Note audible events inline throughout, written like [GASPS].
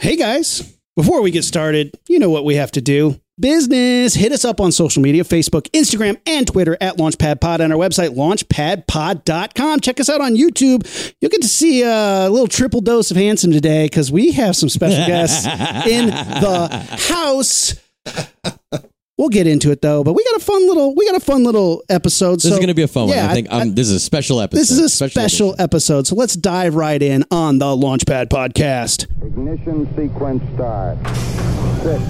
Hey guys, before we get started, you know what we have to do. Business. Hit us up on social media Facebook, Instagram, and Twitter at LaunchpadPod and our website, launchpadpod.com. Check us out on YouTube. You'll get to see a little triple dose of handsome today because we have some special guests [LAUGHS] in the house. We'll get into it though, but we got a fun little we got a fun little episode. This is going to be a fun one. I think um, this is a special episode. This is a special, edition. episode. So let's dive right in on the Launchpad podcast. Ignition sequence start. Six,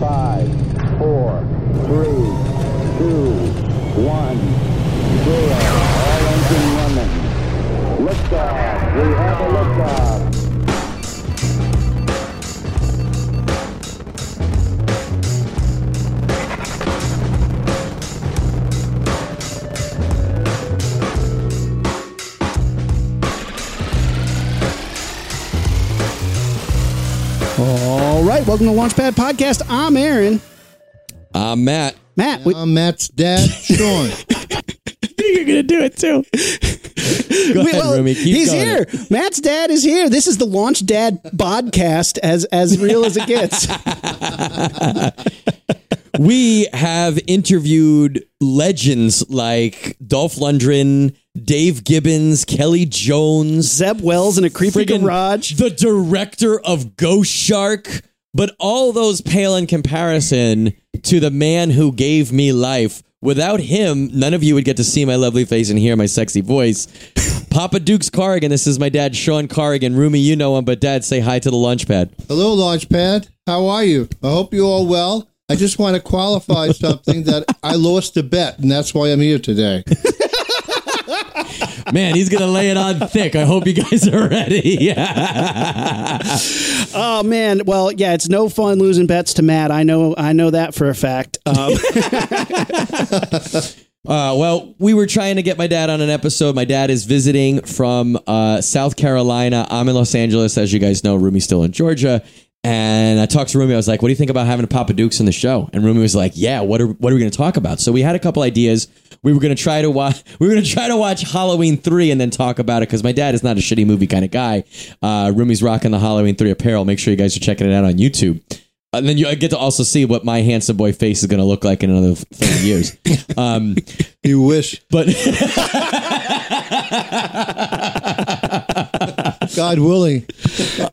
five, four, three, two, one, zero. All engine running. Liftoff. We have a liftoff. All right, welcome to Launchpad Podcast. I'm Aaron. I'm Matt. Matt, we, I'm Matt's dad, [LAUGHS] Sean. you're gonna do it too. [LAUGHS] Go ahead, well, Rumi. Keep he's going. here. Matt's dad is here. This is the Launch Dad podcast, as as real as it gets. [LAUGHS] We have interviewed legends like Dolph Lundgren, Dave Gibbons, Kelly Jones, Zeb Wells in a creepy garage. the director of Ghost Shark, but all those pale in comparison to the man who gave me life. Without him, none of you would get to see my lovely face and hear my sexy voice. [LAUGHS] Papa Duke's Corrigan. This is my dad, Sean Corrigan. Rumi, you know him, but dad, say hi to the lunch pad. Hello, Launchpad. How are you? I hope you're all well. I just want to qualify [LAUGHS] something that I lost a bet, and that's why I'm here today. [LAUGHS] Man, he's gonna lay it on thick. I hope you guys are ready. [LAUGHS] Oh man, well, yeah, it's no fun losing bets to Matt. I know, I know that for a fact. Um, Uh, well, we were trying to get my dad on an episode. My dad is visiting from uh, South Carolina. I'm in Los Angeles, as you guys know. Rumi's still in Georgia. And I talked to Rumi. I was like, "What do you think about having a Papa Dukes in the show?" And Rumi was like, "Yeah. What are What are we going to talk about?" So we had a couple ideas. We were going to try to watch. [LAUGHS] We were going to try to watch Halloween three and then talk about it because my dad is not a shitty movie kind of guy. Uh, Rumi's rocking the Halloween three apparel. Make sure you guys are checking it out on YouTube. And then you get to also see what my handsome boy face is going to look like in another 30 years. [LAUGHS] Um, You wish. but [LAUGHS] God willing.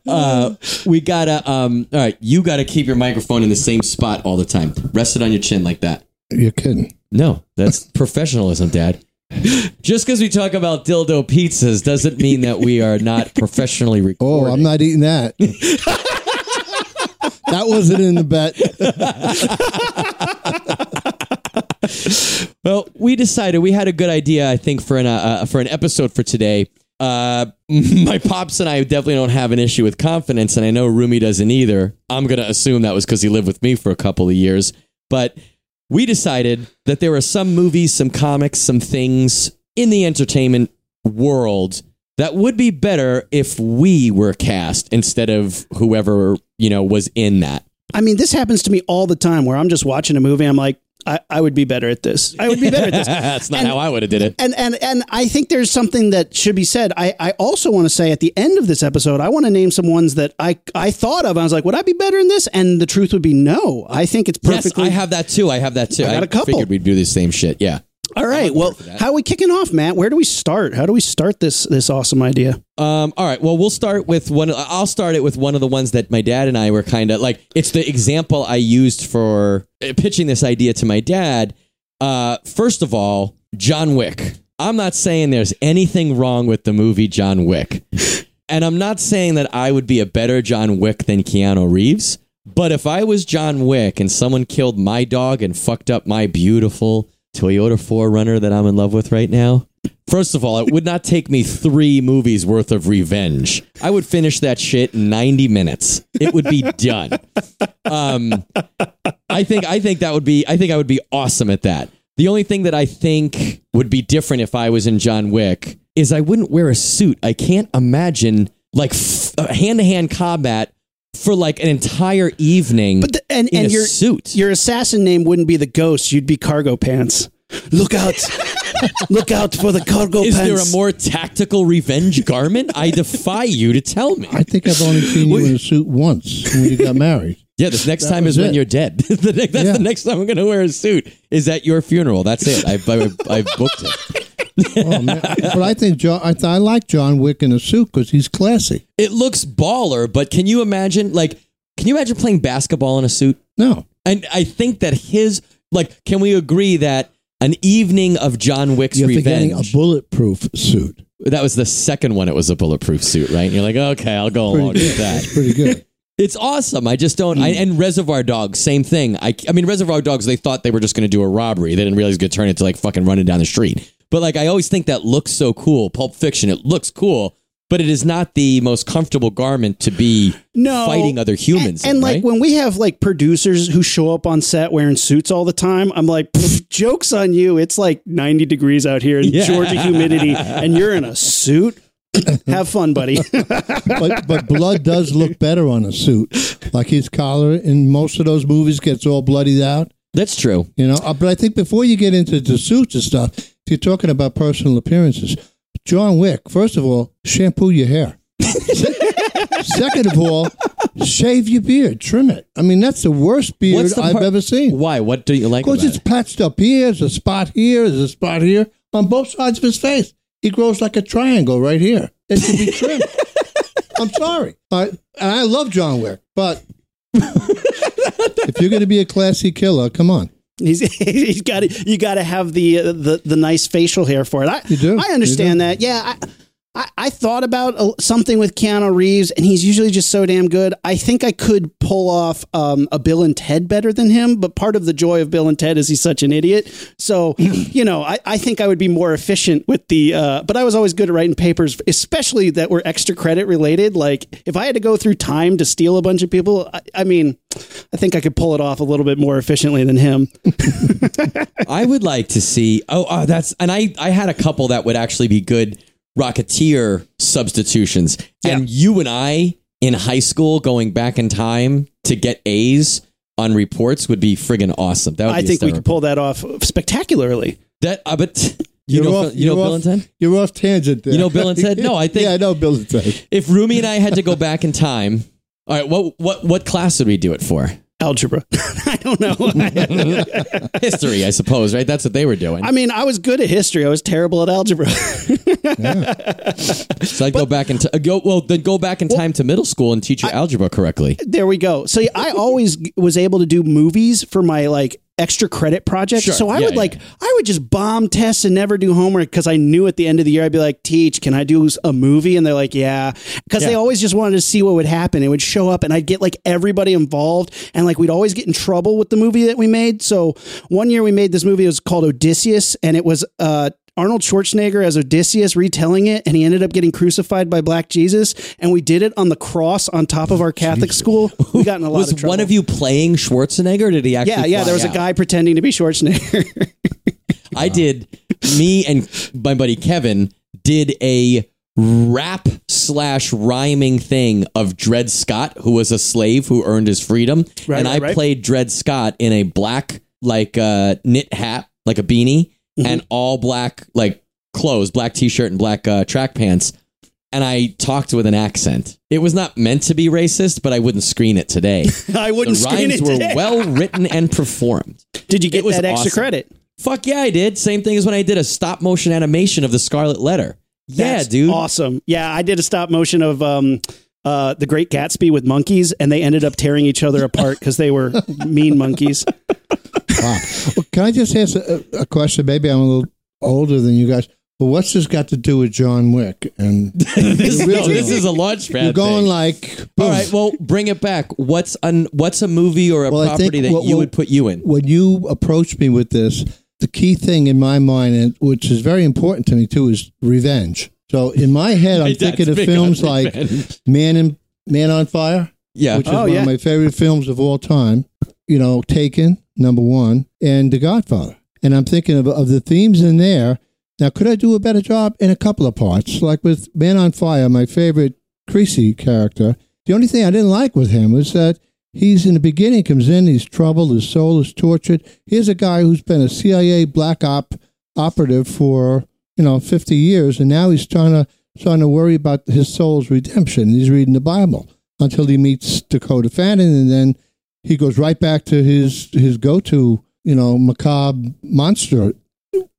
uh, we gotta, um, all right, you gotta keep your microphone in the same spot all the time. Rest it on your chin like that. You're kidding. No, that's [LAUGHS] professionalism, Dad. Just because we talk about dildo pizzas doesn't mean that we are not professionally recorded. [LAUGHS] Oh. I'm not eating that. [LAUGHS] that wasn't in the bet. Well, we decided we had a good idea, I think, for an uh, uh, for an episode for today. Uh, [LAUGHS] my pops and I definitely don't have an issue with confidence, and I know Rumi doesn't either. I'm gonna assume that was because he lived with me for a couple of years, but we decided that there are some movies, some comics, some things in the entertainment world that would be better if we were cast instead of whoever you know was in that. I mean, this happens to me all the time where I'm just watching a movie. I'm like, I, I would be better at this. I would be better at this. [LAUGHS] That's not And- how I would have did it. And and and I think there's something that should be said. I, I also want to say at the end of this episode, I want to name some ones that I I thought of. I was like, would I be better in this? And the truth would be no. I think it's perfectly. Yes, I have that too. I have that too. I got a couple. I figured we'd do the same shit. Yeah. All right. Well, how are we kicking off, Matt? Where do we start? How do we start this this awesome idea? Um, all right. Well, we'll start with one. I'll start it with one of the ones that my dad and I were kind of like. It's the example I used for uh, pitching this idea to my dad. Uh, first of all, John Wick. I'm not saying there's anything wrong with the movie John Wick, [LAUGHS] and I'm not saying that I would be a better John Wick than Keanu Reeves. But if I was John Wick and someone killed my dog and fucked up my beautiful Toyota 4Runner that I'm in love with right now, first of all, it would not take me three movies worth of revenge. I would finish that shit in 90 minutes. It would be done. Um, I think I think that would be I think I would be awesome at that. The only thing that I think would be different if I was in John Wick is I wouldn't wear a suit. I can't imagine like hand to hand combat for like an entire evening But the, and in and a your suit. your assassin name wouldn't be the ghost. You'd be cargo pants. Look out! [LAUGHS] Look out for the cargo pants. Is pants. there a more tactical revenge garment? I defy you to tell me. I think I've only seen you in a suit once when you got married. [LAUGHS] Yeah, this next That time was is when it. you're dead. [LAUGHS] the next, that's Yeah. the next time I'm going to wear a suit. Is at your funeral. That's it. I, I, I've booked it. Oh, man. but I think John. I, th- I like John Wick in a suit because he's classy. It looks baller, but can you imagine? Like, can you imagine playing basketball in a suit? No, And I think that his like, can we agree that an evening of John Wick's you're forgetting a bulletproof suit. that was the second one. It was a bulletproof suit, right? And you're like, okay, I'll go along Pretty with that. That's pretty good. [LAUGHS] It's awesome. I just don't. I, Hmm. and Reservoir Dogs, same thing. I, I mean, Reservoir Dogs, they thought they were just going to do a robbery. They didn't realize it to turn into like fucking running down the street. But like, I always think that looks so cool. Pulp Fiction, it looks cool, but it is not the most comfortable garment to be no fighting other humans. And, and in, like right? when we have like producers who show up on set wearing suits all the time, I'm like, jokes on you. It's like 90 degrees out here in Yeah. Georgia humidity, and you're in a suit. [LAUGHS] have fun, buddy. But but [LAUGHS] blood does look better on a suit. Like his collar in most of those movies gets all bloodied out. That's true. You know, Uh, but I think before you get into the suits and stuff, if you're talking about personal appearances, John Wick, first of all, shampoo your hair. [LAUGHS] Second of all, shave your beard, trim it. I mean, that's the worst beard What's the I've part- ever seen. Why? What do you like Because about it's it? patched up here, there's a spot here, there's a spot here on both sides of his face. He grows like a triangle right here. It should be trimmed. [LAUGHS] I'm sorry. I, and I love John Wick, but [LAUGHS] if you're going to be a classy killer, come on. He's [LAUGHS] he's got you got to have the, uh, the the nice facial hair for it. I You do. I understand do. that. Yeah, I, I I thought about uh, something with Keanu Reeves, and he's usually just so damn good. I think I could pull off um, a Bill and Ted better than him, but part of the joy of Bill and Ted is he's such an idiot. So [CLEARS THROAT] you know, I, I think I would be more efficient with the. Uh, but I was always good at writing papers, especially that were extra credit related. Like if I had to go through time to steal a bunch of people, I, I mean, I think I could pull it off a little bit more efficiently than him. [LAUGHS] I would like to see. Oh, oh, that's and I I had a couple that would actually be good Rocketeer substitutions. And you and I in high school going back in time to get A's on reports would be friggin' awesome. That would I be think we could pull that off spectacularly. that. Uh, but [LAUGHS] you You're know, off- you know you're Bill off- and Ted. You're off tangent there. You know Bill and Ted? No, I [LAUGHS] think- yeah, I know Bill and Ted. If Rumi and I had to go back in time, all right, what what what class would we do it for? Algebra. [LAUGHS] I don't know. [LAUGHS] History, I suppose, right? That's what they were doing. I mean, I was good at history. I was terrible at algebra. [LAUGHS] So I'd go back and t- uh, go. Well, then go back in time to middle school and teach you algebra correctly. there we go. So I always was able to do movies for my like extra credit project. Sure. So I Yeah, would yeah. like I would just bomb tests and never do homework because I knew at the end of the year I'd be like, "Teach, can I do a movie?" And they're like, "Yeah," because they always just wanted to see what would happen. It would show up, and I'd get like everybody involved, and like we'd always get in trouble with the movie that we made. So one year we made this movie. It was called Odysseus, and it was uh. Arnold Schwarzenegger as Odysseus retelling it, and he ended up getting crucified by Black Jesus. And we did it on the cross on top of our Catholic school. We got in a [LAUGHS] lot Was of trouble. one of you playing Schwarzenegger? Did he actually? Yeah, yeah. There was a guy pretending to be Schwarzenegger. [LAUGHS] I did. Me and my buddy Kevin did a rap slash rhyming thing of Dred Scott, who was a slave who earned his freedom, Right, and right, I right. played Dred Scott in a black like uh, knit hat, like a beanie, Mm-hmm. and all black like clothes, black t-shirt and black uh, track pants. And I talked with an accent. It was not meant to be racist, but I wouldn't screen it today. [LAUGHS] I wouldn't the rhymes it were well written and performed. [LAUGHS] Did you get it that extra awesome. credit? Fuck yeah, I did. Same thing as when I did a stop motion animation of the Scarlet Letter. Yeah, That's dude. Awesome. Yeah, I did a stop motion of um, uh, the Great Gatsby with monkeys, and they ended up tearing each other apart because they were mean monkeys. [LAUGHS] Wow. Well, can I just ask a, a question? Maybe I'm a little older than you guys. But what's this got to do with John Wick? And [LAUGHS] this, no, this is a launch pad. You're going thing. like, All boom. right, well, bring it back. What's an what's a movie or a Well, I think property that what- you what- would put you in? when you approached me with this, the key thing in my mind, and which is very important to me too, is revenge. So in my head, I'm [LAUGHS] thinking of films like. Man in Man on Fire, Yeah. which is Oh, one yeah. of my favorite films of all time. You know, Taken, number one, and The Godfather. And I'm thinking of, of the themes in there. Now, could I do a better job in a couple of parts? Like with Man on Fire, my favorite Creasy character. The only thing I didn't like with him was that he's in the beginning, comes in, he's troubled, his soul is tortured. Here's a guy who's been a CIA black op operative for you know 50 years, and now he's trying to trying to worry about his soul's redemption. He's reading the Bible until he meets Dakota Fanning, and then he goes right back to his his go to you know macabre monster,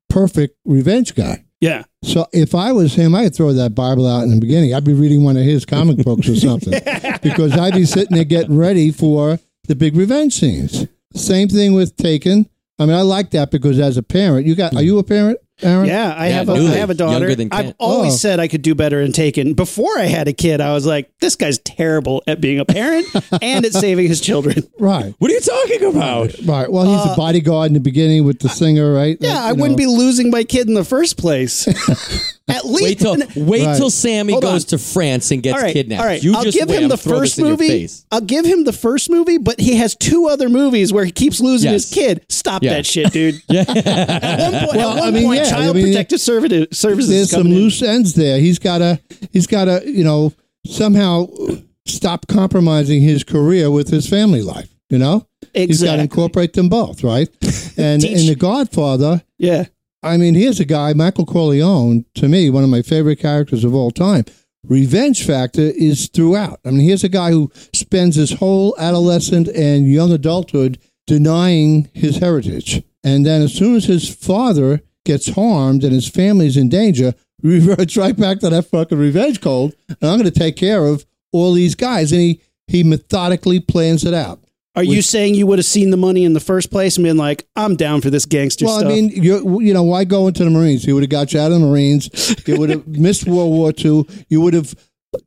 perfect revenge guy. Yeah. So if I was him, I'd throw that Bible out in the beginning. I'd be reading one of his comic books or something [LAUGHS] because I'd be sitting there getting ready for the big revenge scenes. Same thing with Taken. I mean, I like that because as a parent, you got. Are you a parent, Aaron? Yeah, I Yeah, have a, I newly, have a daughter. younger than I've Kent. always Oh. said I could do better in Taken. Before I had a kid, I was like, this guy's terrible at being a parent [LAUGHS] and at saving his children. Right. What are you talking about? Right. Well, he's a bodyguard in the beginning with the singer, right? Uh, Yeah, I wouldn't be losing my kid in the first place. [LAUGHS] at least Wait till wait Right. till Sammy Hold goes on. to France and gets all right, kidnapped. All right, You I'll just give wait. him I'm the gonna throw first in your movie. face. I'll give him the first movie, but he has two other movies where he keeps losing Yes. his kid. Stop Yeah. that shit, dude. [LAUGHS] Yeah. At one point, Well, at one I mean, point yeah, Child I mean, Protective Services Services There's some in. loose ends there. He's got to. He's got to. You know, somehow stop compromising his career with his family life. You know, he's got to incorporate them both, right? [LAUGHS] And in The Godfather, Yeah. I mean, here's a guy, Michael Corleone, to me, one of my favorite characters of all time. Revenge factor is throughout. I mean, here's a guy who spends his whole adolescent and young adulthood denying his heritage. And then as soon as his father gets harmed and his family's in danger, [LAUGHS] reverts right back to that fucking revenge code. And I'm going to take care of all these guys. And he, he methodically plans it out. Are you saying you would have seen the money in the first place and been like, I'm down for this gangster Well, stuff? I mean, you you know, why go into the Marines? He would have got you out of the Marines. You would have [LAUGHS] missed World War II. You would have,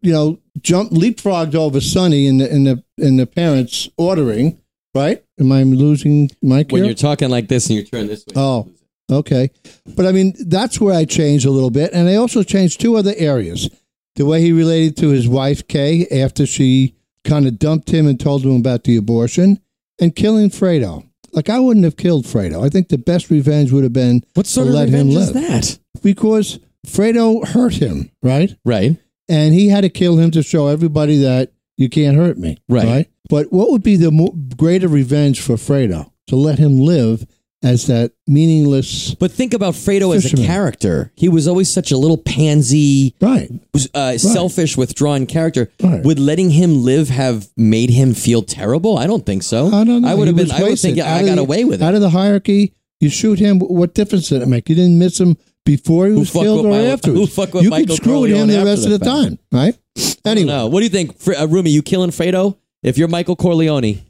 you know, jumped leapfrogged over Sonny in the in the in the parents' ordering. Right? Am I losing Mike when here? you're talking like this and you turn this way. Oh, okay. But I mean, that's where I changed a little bit, and I also changed two other areas: the way he related to his wife Kay after she kind of dumped him and told him about the abortion, and killing Fredo. Like I wouldn't have killed Fredo. I think the best revenge would have been what sort to of let him is live that? because Fredo hurt him, right? Right. And he had to kill him to show everybody that you can't hurt me, Right. But what would be the mo- greater revenge for Fredo to let him live as that meaningless, But think about Fredo as a character. He was always such a little pansy, right? uh, selfish, withdrawn character. Right. Would letting him live have made him feel terrible? I don't think so. I don't know. I would have been. I would think I got the- away with it. Out of the hierarchy, you shoot him. What difference did it make? You didn't miss him before he was fucked killed or my- afterwards. who fucked with you Michael could screw with him the rest the of the time, right? Anyway, What do you think, Fr- uh, Rumi? You killing Fredo? If you're Michael Corleone,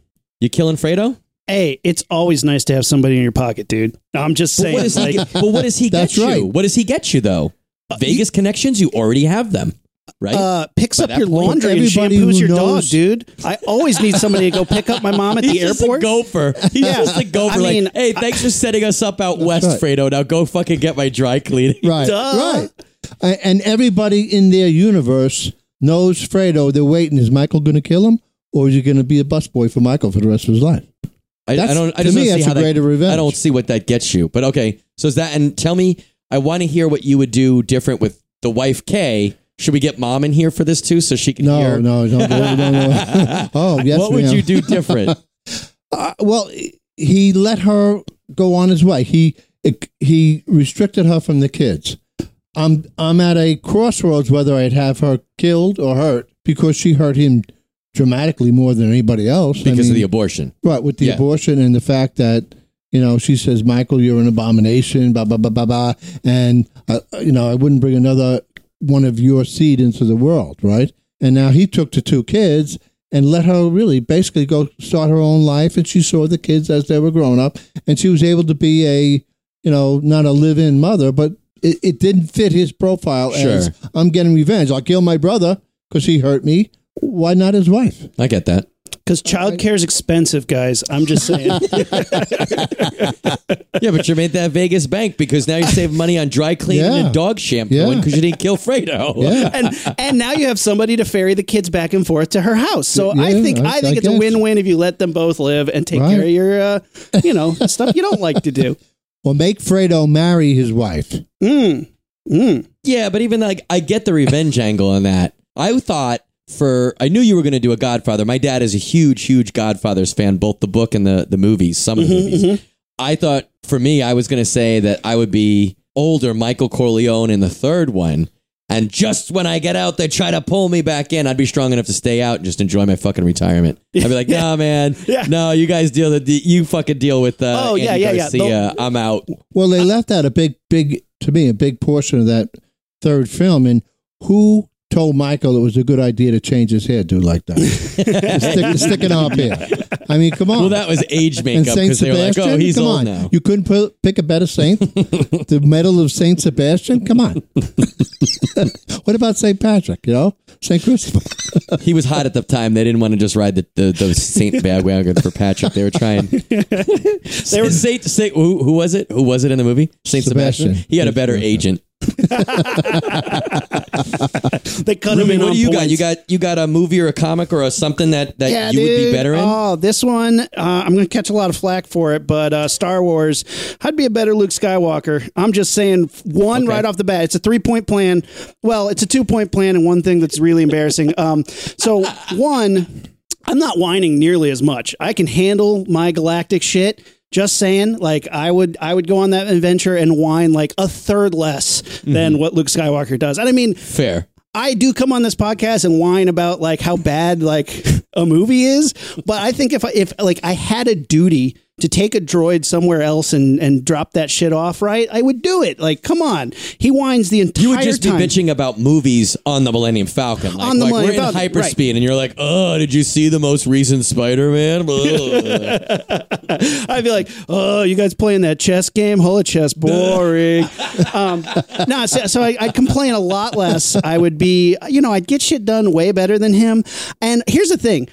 you killing Fredo? Hey, it's always nice to have somebody in your pocket, dude. I'm just But saying. what does he like, get? But what does he [LAUGHS] get That's you? right. What does he get you though? Vegas connections? You already have them, right? uh, picks By up your laundry and shampoos who your dog, dude. I always need somebody to go pick up my mom at [LAUGHS] the He's just a airport. gopher. He's Yeah. just a gopher. I like, mean, hey, thanks for setting us up out west, right. Fredo. Now go fucking get my dry cleaning. Right, Duh. right. A- And everybody in their universe knows Fredo. They're waiting. Is Michael going to kill him, or is he going to be a busboy for Michael for the rest of his life? I, I That's- don't. I to just me, don't see that's how a that, greater revenge. I don't see what that gets you. But okay, so is that? And tell me, I want to hear what you would do different with the wife Kay. Should we get mom in here for this too, so she can No, hear? no, no, no, no, no. oh, yes, what would ma'am. you do different? [LAUGHS] Uh, well, he let her go on his way. He he restricted her from the kids. I'm I'm at a crossroads whether I'd have her killed or hurt because she hurt him dramatically more than anybody else. I because of the abortion. Right, with the Yeah. abortion and the fact that, you know, she says, Michael, you're an abomination, blah, blah, blah, blah, blah. And, uh, you know, I wouldn't bring another one of your seed into the world, right? And now he took the two kids and let her really basically go start her own life. And she saw the kids as they were growing up. And she was able to be a, you know, not a live in mother, but it, it didn't fit his profile as Sure. I'm getting revenge. I'll kill my brother because he hurt me. Why not his wife? I get that. Because childcare is expensive, guys. I'm just saying. [LAUGHS] Yeah, but you made that Vegas bank because now you save money on dry cleaning Yeah. and dog shampoo Yeah. because you didn't kill Fredo. Yeah. and and now you have somebody to ferry the kids back and forth to her house. So I Yeah, think I- I, think I it's a guess. win-win if you let them both live and take Right. care of your, uh, you know, stuff you don't like to do. [LAUGHS] Well, make Fredo marry his wife. Mm. Mm. Yeah, but even like I get the revenge angle on that. I thought for I knew you were going to do a Godfather. My dad is a huge, huge Godfather's fan, both the book and the the movies. Some of the movies. I thought for me, I was going to say that I would be older Michael Corleone in the third one. And just when I get out, they try to pull me back in. I'd be strong enough to stay out and just enjoy my fucking retirement. I'd be like, [LAUGHS] nah, man, [LAUGHS] Yeah. no, you guys deal the you fucking deal with uh, Oh, yeah, Andy yeah, yeah. Garcia. I'm out. Well, they left out a big, big, to me, a big portion of that third film. And who told Michael it was a good idea to change his hair, hairdo like that? [LAUGHS] Stick, sticking up here. I mean, come on. Well, that was age makeup. and Saint because they were like, oh, Sebastian, oh, he's come old on. now. You couldn't pick a better saint? the medal of Saint Sebastian? Come on. [LAUGHS] what about Saint Patrick? You know, Saint Christopher. [LAUGHS] He was hot at the time. They didn't want to just ride the, the, the Saint bandwagon for Patrick. They were trying. They were- Saint, Saint who, who was it? Who was it in the movie? Saint Sebastian. Sebastian. He had a better agent. [LAUGHS] They cut him in what on do you got? You got you got a movie or a comic or a something that, that Yeah, you would be better in? Oh, this one, uh, I'm going to catch a lot of flack for it, but uh, Star Wars, I'd be a better Luke Skywalker. I'm just saying, one Okay. right off the bat, it's a three point plan. Well, it's a two point plan, and one thing that's really embarrassing. [LAUGHS] Um, so, one, I'm not whining nearly as much. I can handle my galactic shit. Just saying, like I would, I would go on that adventure and whine like a third less mm-hmm. than what Luke Skywalker does. And I mean, Fair. I do come on this podcast and whine about like how bad like [LAUGHS] a movie is, but I think if I, if like I had a duty to take a droid somewhere else and and drop that shit off, right? I would do it. Like, come on, he whines the entire time. You would just time. be bitching about movies on the Millennium Falcon. Like, On the like Millennium we're in Falcon, hyperspeed and you're like, oh, did you see the most recent Spider Man? [LAUGHS] I'd be like, oh, you guys playing that chess game? Holy chess, [LAUGHS] boring. um, no, so, so I, I'd complain a lot less. I would be, you know, I'd get shit done way better than him. And here's the thing.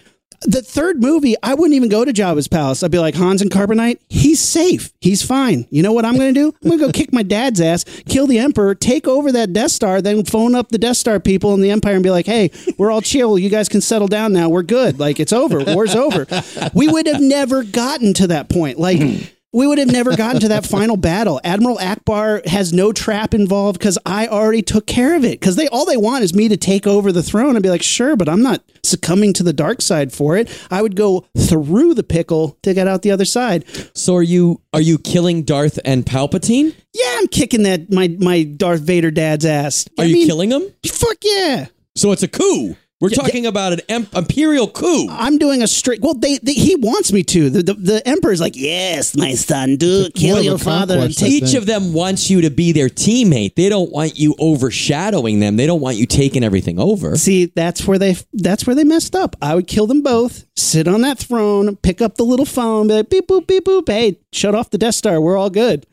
The third movie, I wouldn't even go to Jabba's palace. I'd be like, Han's and Carbonite, he's safe. He's fine. You know what I'm going to do? I'm going to go kick my dad's ass, kill the Emperor, take over that Death Star, then phone up the Death Star people in the Empire and be like, hey, we're all chill. You guys can settle down now. We're good. Like, it's over. War's over. We would have never gotten to that point. Like, we would have never gotten to that final battle. Admiral Ackbar has no trap involved because I already took care of it. Because they all they want is me to take over the throne and be like, sure, but I'm not succumbing to the dark side for it. I would go through the pickle to get out the other side. so are you are you killing Darth and Palpatine? Yeah, I'm kicking that my my Darth Vader dad's ass. Are I you mean, killing him? Fuck yeah. So it's a coup. We're talking about an em- imperial coup. I'm doing a straight. Well, they, they he wants me to. The, the the emperor's like, yes, my son, do kill more of a your father and conquest, I take. Each of them wants you to be their teammate. They don't want you overshadowing them. They don't want you taking everything over. See, that's where they that's where they messed up. I would kill them both, sit on that throne, pick up the little phone, be like beep boop beep boop. Hey, shut off the Death Star. We're all good.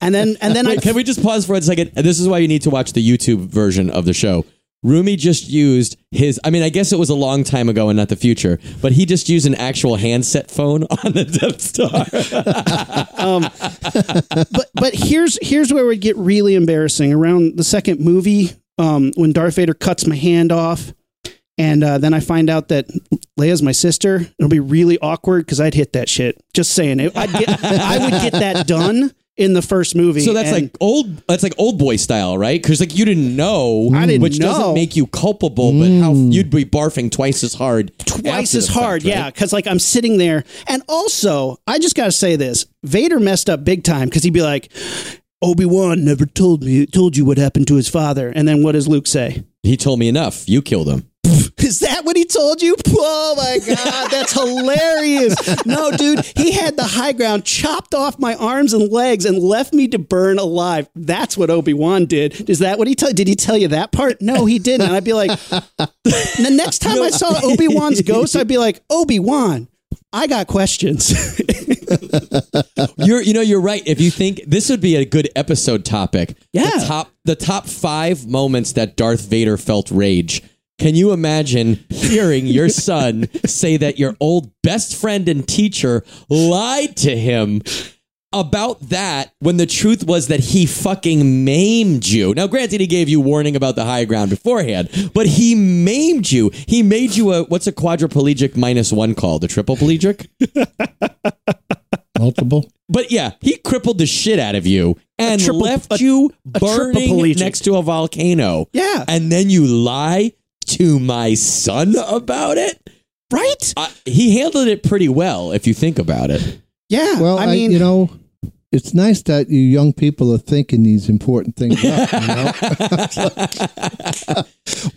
And then and then [LAUGHS] I can we just pause for a second? This is why you need to watch the YouTube version of the show. Rumi just used his, I mean, I guess it was a long time ago and not the future, but he just used an actual handset phone [LAUGHS] on the Death Star. [LAUGHS] but but here's here's where would get really embarrassing. Around the second movie, um, when Darth Vader cuts my hand off, and uh, then I find out that Leia's my sister, it'll be really awkward because I'd hit that shit. Just saying, I'd get, I would get that done in the first movie. so that's and- like old, that's like Oldboy style, right? Because like you didn't know, I didn't which know. doesn't make you culpable, but how hmm. you'd be barfing twice as hard, twice as hard. fact, right? Yeah, because like I'm sitting there, and also I just got to say this: Vader messed up big time because he'd be like, Obi Wan never told me told you what happened to his father, and then what does Luke say? He told me enough. You killed him. [LAUGHS] Is that what he told you? [LAUGHS] Oh my god, that's hilarious! No, dude, he had the high ground, chopped off my arms and legs, and left me to burn alive. That's what Obi Wan did. Is that what he told? Did he tell you that part? No, he didn't. And I'd be like, the next time I saw Obi Wan's [LAUGHS] ghost, I'd be like, Obi Wan. I got questions. You're, you know, you're right. If you think this would be a good episode topic, Yeah. the top, the top five moments that Darth Vader felt rage. Can you imagine hearing your son say that your old best friend and teacher lied to him about that when the truth was that he fucking maimed you? Now, granted, he gave you warning about the high ground beforehand, but he maimed you. He made you a what's a quadriplegic minus one called? A tripleplegic? Multiple. But yeah, he crippled the shit out of you and triple- left a- you burning next to a volcano. Yeah. And then you lie to my son about it? right? Uh, he handled it pretty well if you think about it. Yeah. Well, I I mean, you know, it's nice that you young people are thinking these important things up. You [LAUGHS] know?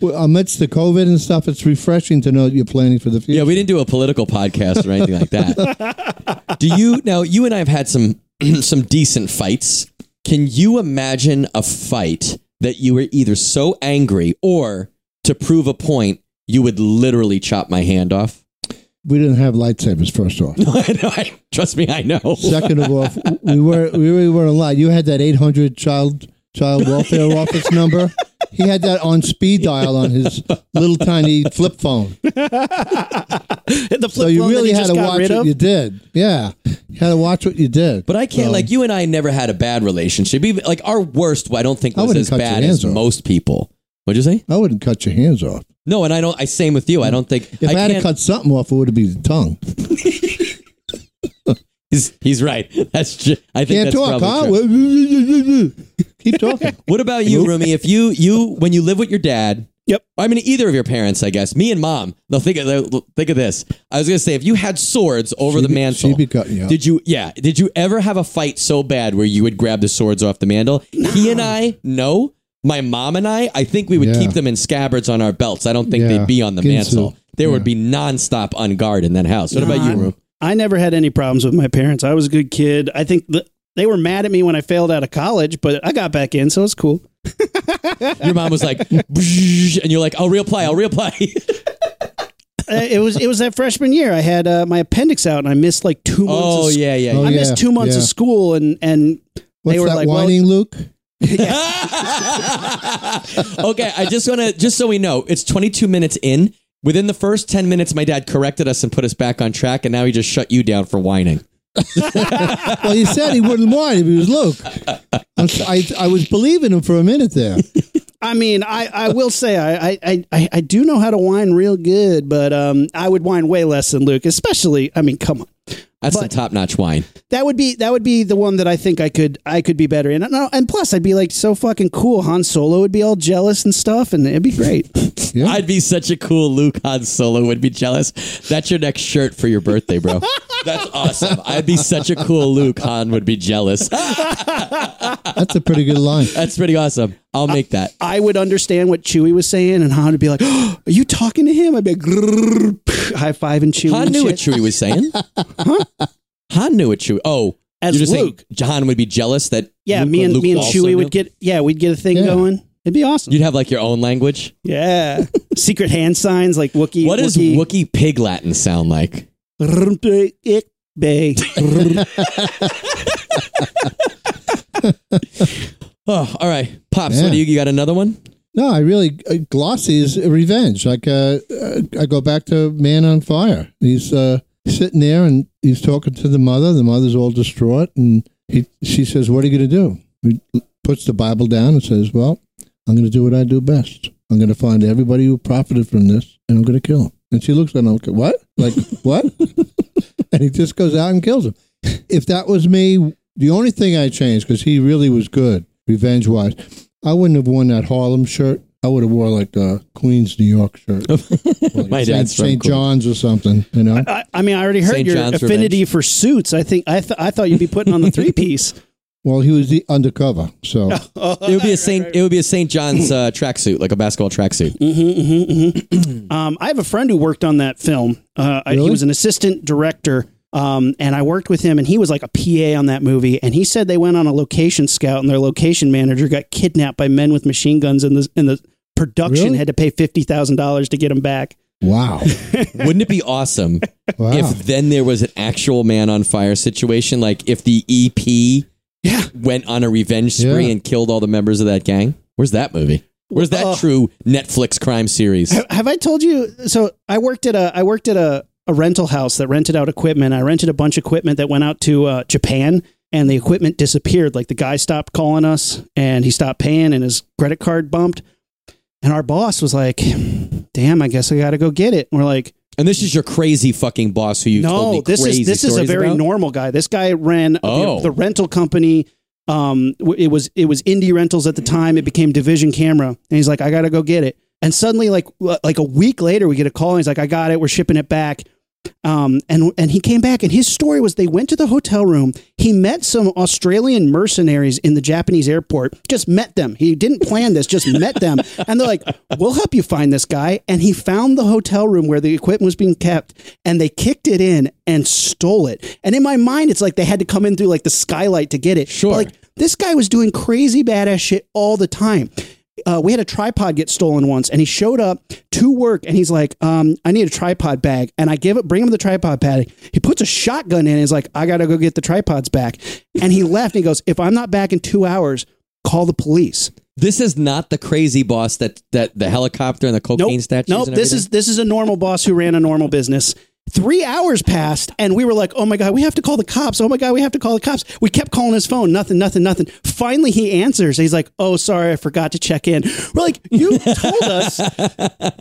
[LAUGHS] well, amidst the COVID and stuff, it's refreshing to know that you're planning for the future. Yeah, we didn't do a political podcast or anything like that. [LAUGHS] Do you now? You and I have had some [CLEARS THROAT] some decent fights. Can you imagine a fight that you were either so angry or to prove a point, you would literally chop my hand off? we didn't have lightsabers. First off, [LAUGHS] no, I know, I- Trust me, I know. second of all, we were we really weren't allowed. You had that 800 child child welfare [LAUGHS] office number. He had that on speed dial on his little tiny flip phone. [LAUGHS] the flip So you phone really had to watch what of. you did. Yeah, you had to watch what you did. But I can't So- like you and I never had a bad relationship. Even like our worst, I don't think was as bad as off. most people. What'd you say? I wouldn't cut your hands off. No, and I don't. I same with you. I don't think If I, I had to can't- cut something off, it would be the tongue. [LAUGHS] He's, he's right. That's ju- I think Can't that's talk, probably huh? true. [LAUGHS] Keep talking. [LAUGHS] What about you, Rumi? If you you when you live with your dad, Yep. I mean either of your parents, I guess. Me and mom. No, think of think of this. I was gonna say if you had swords over She'd the be- mantle, she'd be cutting you up. did you? Yeah. Did you ever have a fight so bad where you would grab the swords off the mantle? He and I, no. My mom and I, I think we would Yeah. keep them in scabbards on our belts. I don't think Yeah. they'd be on the Ginsu. mantle. There would Yeah. be nonstop on guard in that house. What about you, Ru? I never had any problems with my parents. I was a good kid. I think the, they were mad at me when I failed out of college, but I got back in, so it's cool. [LAUGHS] Your mom was like, and you're like, I'll reapply, I'll reapply. [LAUGHS] Uh, it was it was that freshman year. I had uh, my appendix out, and I missed like two months. oh of, sc- yeah, yeah. Oh, I yeah, missed two months yeah. of school, and and What's they were that like, whining, Luke? [LAUGHS] okay, I just want to just so we know, it's 22 minutes in. Within the first 10 minutes, my dad corrected us and put us back on track, and now he just shut you down for whining. [LAUGHS] Well, he said he wouldn't whine if he was Luke. I'm s- I, I was believing him for a minute there. I mean, I, I will say I, I, I, I do know how to whine real good, but um, I would whine way less than Luke. Especially, I mean, come on, That's But- the top notch wine. that would be that would be the one that I think I could I could be better in. And, and plus, I'd be like so fucking cool. Han Solo would be all jealous and stuff, and it'd be great. [LAUGHS] Yeah. I'd be such a cool Luke Han Solo would be jealous. That's your next shirt for your birthday, bro. [LAUGHS] That's awesome. I'd be such a cool Luke Han would be jealous. [LAUGHS] That's a pretty good line. That's pretty awesome. I'll make that. I would understand what Chewie was saying, and Han would be like, [GASPS] "Are you talking to him?" I'd be like, high five and Chewie. Han and knew what shit. Chewie was saying. Han [LAUGHS] knew what Chewie. Oh, As you're just Luke. saying Han would be jealous that. Yeah, Luke- me and Luke me and also Chewie knew? would get yeah, we'd get a thing Yeah. going. It'd be awesome. You'd have like your own language. yeah, [LAUGHS] secret hand signs like Wookie. What does Wookie. Wookiee pig Latin sound like? Bay. [LAUGHS] Oh, all right, pops. Yeah. What do you? You got another one? No, I really uh, glossy is revenge. Like uh, uh, I go back to Man on Fire. He's uh, sitting there and he's talking to the mother. The mother's all distraught, and he she says, "What are you going to do?" He puts the Bible down and says, "Well, I'm going to do what I do best. I'm going to find everybody who profited from this, and I'm going to kill them." And she looks at him, like, "What? Like [LAUGHS] what?" [LAUGHS] and he just goes out and kills him. If that was me, the only thing I changed because he really was good, revenge wise. I wouldn't have worn that Harlem shirt. I would have wore like a Queens, New York shirt. Like [LAUGHS] My Saint- dad's from St. Queens. John's or something. You know, I, I mean, I already heard St. your John's affinity for suits. I think I th- I thought you'd be putting on the three piece. [LAUGHS] well, he was the undercover, so [LAUGHS] It would be a Saint. It would be a Saint John's uh, tracksuit, like a basketball tracksuit. [CLEARS THROAT] Um, I have a friend who worked on that film. Uh, I, he was an assistant director, um, and I worked with him, and he was like a PA on that movie. And he said they went on a location scout, and their location manager got kidnapped by men with machine guns, in the and the production Really? had to pay fifty thousand dollars to get him back. wow, [LAUGHS] Wouldn't it be awesome wow. if then there was an actual man on fire situation? Like if the EP Yeah. went on a revenge spree Yeah. and killed all the members of that gang. Where's that movie? Where's that Uh, true Netflix crime series? Have I told you? So I worked at a I worked at a, a rental house that rented out equipment. I rented a bunch of equipment that went out to uh, Japan, and the equipment disappeared. Like the guy stopped calling us, and he stopped paying, and his credit card bumped. And our boss was like, "Damn, I guess I got to go get it." And we're like, And this is your crazy fucking boss who you told me "No, this crazy is this is a very about? normal guy. This guy ran Oh. the, the rental company." Um, it was it was indie rentals at the time. It became Division Camera, and he's like, "I got to go get it." And suddenly, like like a week later, we get a call. And he's like, "I got it. We're shipping it back." Um, and and he came back, and his story was they went to the hotel room. He met some Australian mercenaries in the Japanese airport. Just met them. He didn't plan this. Just met them, [LAUGHS] and they're like, "We'll help you find this guy." And he found the hotel room where the equipment was being kept, and they kicked it in and stole it. And in my mind, it's like they had to come in through like the skylight to get it. Sure. But, like this guy was doing crazy badass shit all the time. Uh, we had a tripod get stolen once, and he showed up to work, and he's like, um, "I need a tripod bag," and I give it, bring him the tripod bag. He puts a shotgun in, and he's like, "I gotta go get the tripods back," and he left. And he goes, "If I'm not back in two hours, call the police." This is not the crazy boss that that the helicopter and the cocaine Nope, statues. nope. This is this is a normal boss who ran a normal business. Three hours passed, and we were like, "Oh my god, we have to call the cops! Oh my god, we have to call the cops!" We kept calling his phone, nothing, nothing, nothing. Finally, he answers. He's like, "Oh, sorry, I forgot to check in." We're like, "You told us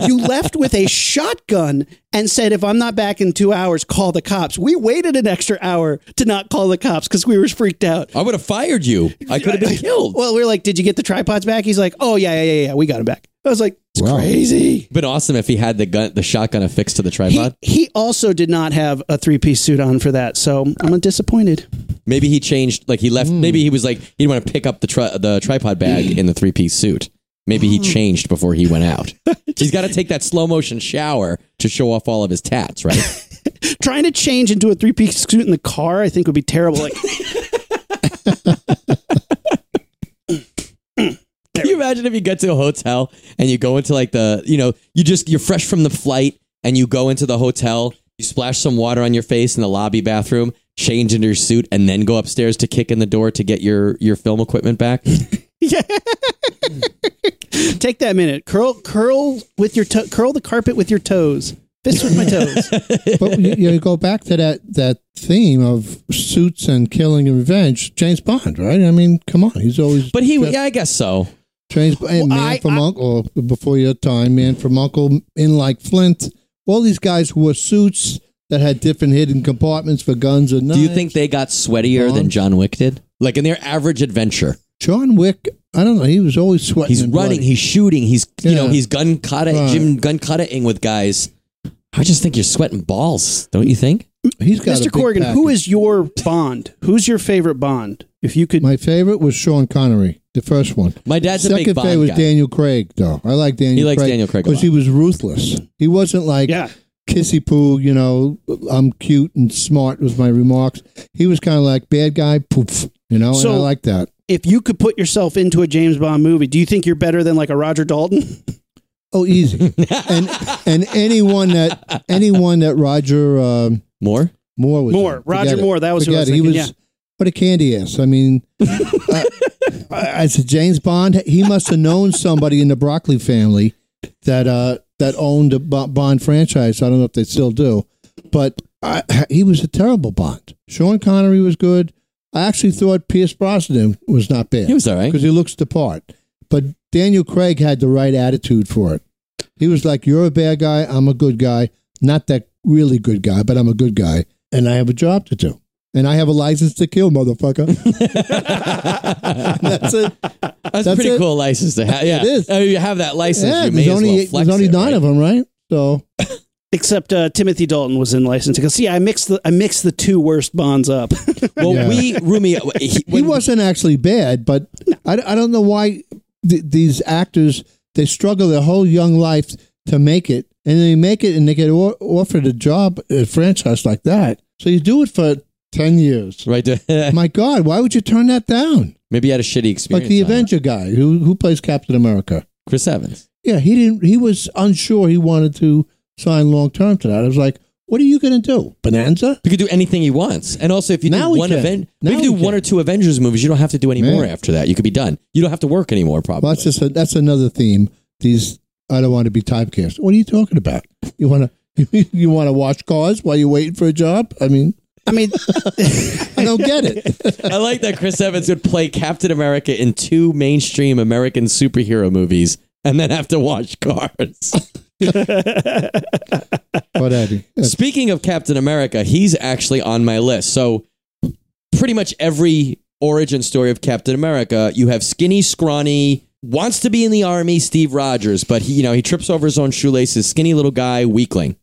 you left with a shotgun and said if I'm not back in two hours, call the cops." We waited an extra hour to not call the cops because we were freaked out. I would have fired you. I could have been [LAUGHS] killed. Well, we were like, "Did you get the tripods back?" He's like, "Oh yeah, yeah, yeah, yeah. We got him back." I was like, "It's Wow. crazy." Been awesome if he had the gun, the shotgun affixed to the tripod. he also did not have a three piece suit on for that, so I'm disappointed. Maybe he changed. Like he left. Maybe he was like he didn't want to pick up the tri- the tripod bag in the three piece suit. Maybe he [GASPS] changed before he went out. He's got to take that slow motion shower to show off all of his tats, right? [LAUGHS] Trying to change into a three piece suit in the car, I think would be terrible. Like, [LAUGHS] Can you imagine if you get to a hotel and you go into like the, you know, you just you're fresh from the flight and you go into the hotel, you splash some water on your face in the lobby bathroom, change into your suit, and then go upstairs to kick in the door to get your your film equipment back. [LAUGHS] yeah. take that minute, curl, curl with your to- curl the carpet with your toes, fist with my toes. [LAUGHS] but you, you go back to that that theme of suits and killing and revenge. James Bond, right? I mean, come on, he's always. But he, dressed- yeah, I guess so. James and Man I- from I- Uncle before your time, Man from Uncle, in like Flint. All these guys wore suits that had different hidden compartments for guns and Do you think they got sweatier than John Wick did? Like in their average adventure, John Wick? I don't know. He was always sweating. he's and running, bloody. he's shooting, he's you know he's gun kata, Right. Jim gun cutting with guys. I just think you're sweating balls, don't you think? He's got Mr. Corrigan, who package. is your Bond? Who's your favorite Bond? If you could, my favorite? Was Sean Connery, the first one. My dad's a Second big favorite Bond was guy. Daniel Craig, though. I like Daniel. He likes Craig Daniel Craig a because he was ruthless. He wasn't like yeah, kissy poo. You know, I'm cute and smart was my remarks. He was kind of like bad guy, poof. You know, So- and I like that. if you could put yourself into a James Bond movie, do you think you're better than like a Roger Dalton? Oh, easy. [LAUGHS] and and anyone that anyone that Roger um, More? Moore was Moore, in. Roger Forget it. Moore, that was who I Forget was it. He thinking, was yeah. what a candy ass. I mean, uh, [LAUGHS] I said James Bond. He must have known somebody in the Broccoli family that uh, that owned a Bond franchise. I don't know if they still do, but I, he was a terrible Bond. Sean Connery was good. I actually thought Pierce Brosnan was not bad He was all right. because he looks the part. But Daniel Craig had the right attitude for it. He was like, "You're a bad guy. I'm a good guy. Not that really good guy, but I'm a good guy, and I have a job to do, and I have a license to kill, motherfucker." [LAUGHS] That's it. That's, That's a pretty it. cool license to have. Yeah, It is. I mean, you have that license. Yeah, you may there's as only well flex there's only it, nine right? of them, right? So Except uh, Timothy Dalton was in License to Kill. See, I mixed the I mixed the two worst Bonds up. [LAUGHS] Well, Yeah. we Rumi. He, he when- wasn't actually bad, but I, I don't know why th- these actors they struggle their whole young life to make it, and they make it and they get o- offered a job at a franchise like that. So you do it for ten years. right. there. [LAUGHS] My God, why would you turn that down? Maybe he had a shitty experience. Like the on. Avenger guy who who plays Captain America. Chris Evans. Yeah, he didn't. He was unsure. He wanted to sign long term to that. I was like, what are you going to do? Bonanza? He could do anything he wants, and also if you Now do one event, if you do one can. or two Avengers movies, you don't have to do any more after that. You could be done. You don't have to work anymore. Probably. Well, that's just a, that's another theme. These I don't want to be typecast. What are you talking about? You want to [LAUGHS] you want to wash cars while you're waiting for a job? I mean, I mean, [LAUGHS] I don't get it. I like that Chris Evans would play Captain America in two mainstream American superhero movies and then have to watch cars. [LAUGHS] But Eddie, Speaking of Captain America, he's actually on my list. So, pretty much every origin story of Captain America, you have skinny, scrawny, wants to be in the army, Steve Rogers, but he, you know, he trips over his own shoelaces, skinny little guy, weakling.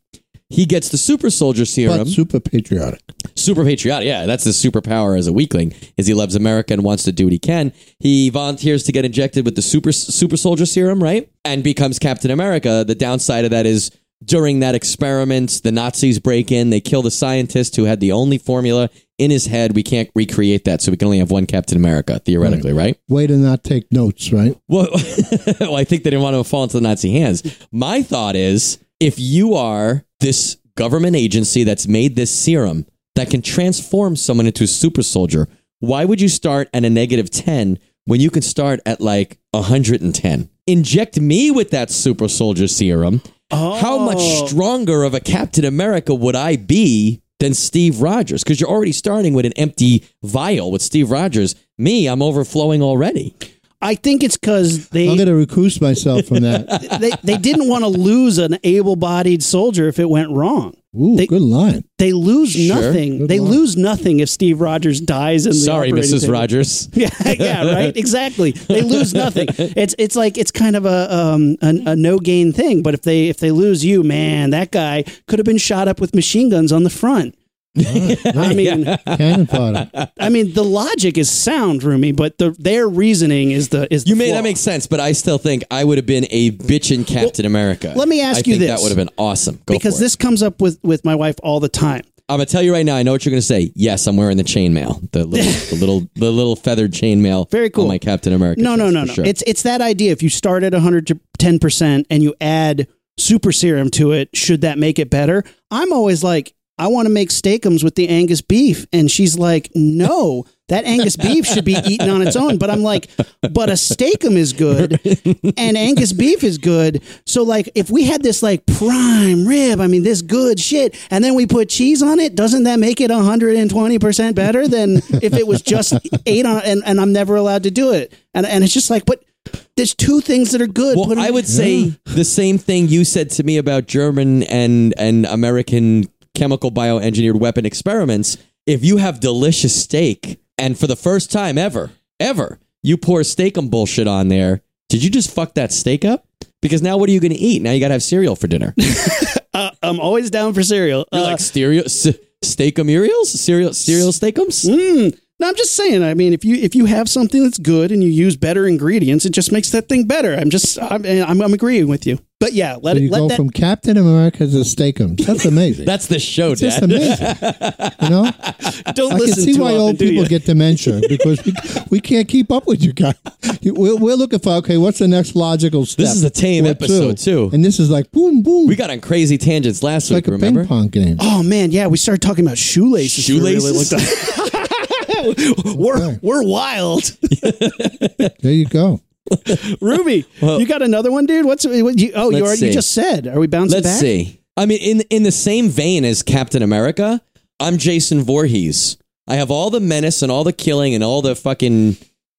He gets the super soldier serum. but super patriotic. super patriotic. Yeah, that's his superpower as a weakling. Is he loves America and wants to do what he can. He volunteers to get injected with the super super soldier serum, right? And becomes Captain America. The downside of that is during that experiment, the Nazis break in. They kill the scientist who had the only formula in his head. We can't recreate that, so we can only have one Captain America theoretically, right? Way to not take notes, right? Well, [LAUGHS] well, I think they didn't want to fall into the Nazi hands. My thought is if you are this government agency that's made this serum that can transform someone into a super soldier, why would you start at a negative 10 when you can start at like 110? Inject me with that super soldier serum. How much Oh. stronger of a Captain America would I be than Steve Rogers? Because you're already starting with an empty vial with Steve Rogers. Me, I'm overflowing already. I think it's because they I'm going to recuse myself from that. [LAUGHS] they, they didn't want to lose an able-bodied soldier if it went wrong. Ooh, They- good line. They lose Sure. nothing. They line. lose nothing if Steve Rogers dies in the Sorry, Mrs. table. Rogers. [LAUGHS] Yeah, yeah, right. Exactly. They lose nothing. [LAUGHS] It's it's like it's kind of a um a, a no gain thing. But if they if they lose you, man, that guy could have been shot up with machine guns on the front. I [LAUGHS] mean, Cannon fodder. I mean, the logic is sound, Rumi, but the their reasoning is the is You the may flaw. that makes sense, but I still think I would have been a bitchin' Captain America. let me ask I you think this. That would have been awesome. Go because for it. this comes up with with my wife all the time. I'm gonna tell you right now. I know what you're gonna say. Yes, I'm wearing the chainmail, the little, [LAUGHS] the little, the little feathered chainmail. Very cool. On my Captain America. No, no, no, no. sure. It's it's that idea. If you start at 110 percent and you add super serum to it, should that make it better? I'm always like, I want to make steakums with the Angus beef, and she's like, No, that Angus beef should be eaten on its own. But I'm like, but a steakum is good, and Angus beef is good. So like, if we had this like prime rib, I mean, this good shit, and then we put cheese on it, doesn't that make it 120 percent better than if it was just ate on? And, and I'm never allowed to do it, and and it's just like, but there's two things that are good. well, I would say the same thing you said to me about German and and American chemical bioengineered weapon experiments. If you have delicious steak, and for the first time ever, ever, you pour steakum bullshit on there, did you just fuck that steak up? Because now what are you going to eat? Now you got to have cereal for dinner. [LAUGHS] uh, I'm always down for cereal. You're Uh, like stereo, s- steakumurials, cereal, cereal steakums. mm, no, I'm just saying. I mean, if you if you have something that's good and you use better ingredients, it just makes that thing better. I'm just I'm I'm, I'm agreeing with you. But yeah, let So it you let go that. from Captain America to Steakums. That's amazing. [LAUGHS] That's the show, It's just Dad. amazing. You know, [LAUGHS] don't I can listen see too why often, old people you? get dementia [LAUGHS] because we, we can't keep up with you guys. We're, we're looking for okay, what's the next logical step? This is a tame or episode, too. and this is like boom, boom. We got on crazy tangents last it's like week. a remember? ping pong game. Oh man, yeah, we started talking about shoelaces. for a really long Shoelaces? time. we're we're wild. There you go. [LAUGHS] Rumi, you got another one, dude? What's what you, oh you already you just said? Are we bouncing Let's back? see. I mean, in in the same vein as Captain America, I'm Jason Voorhees. I have all the menace and all the killing and all the fucking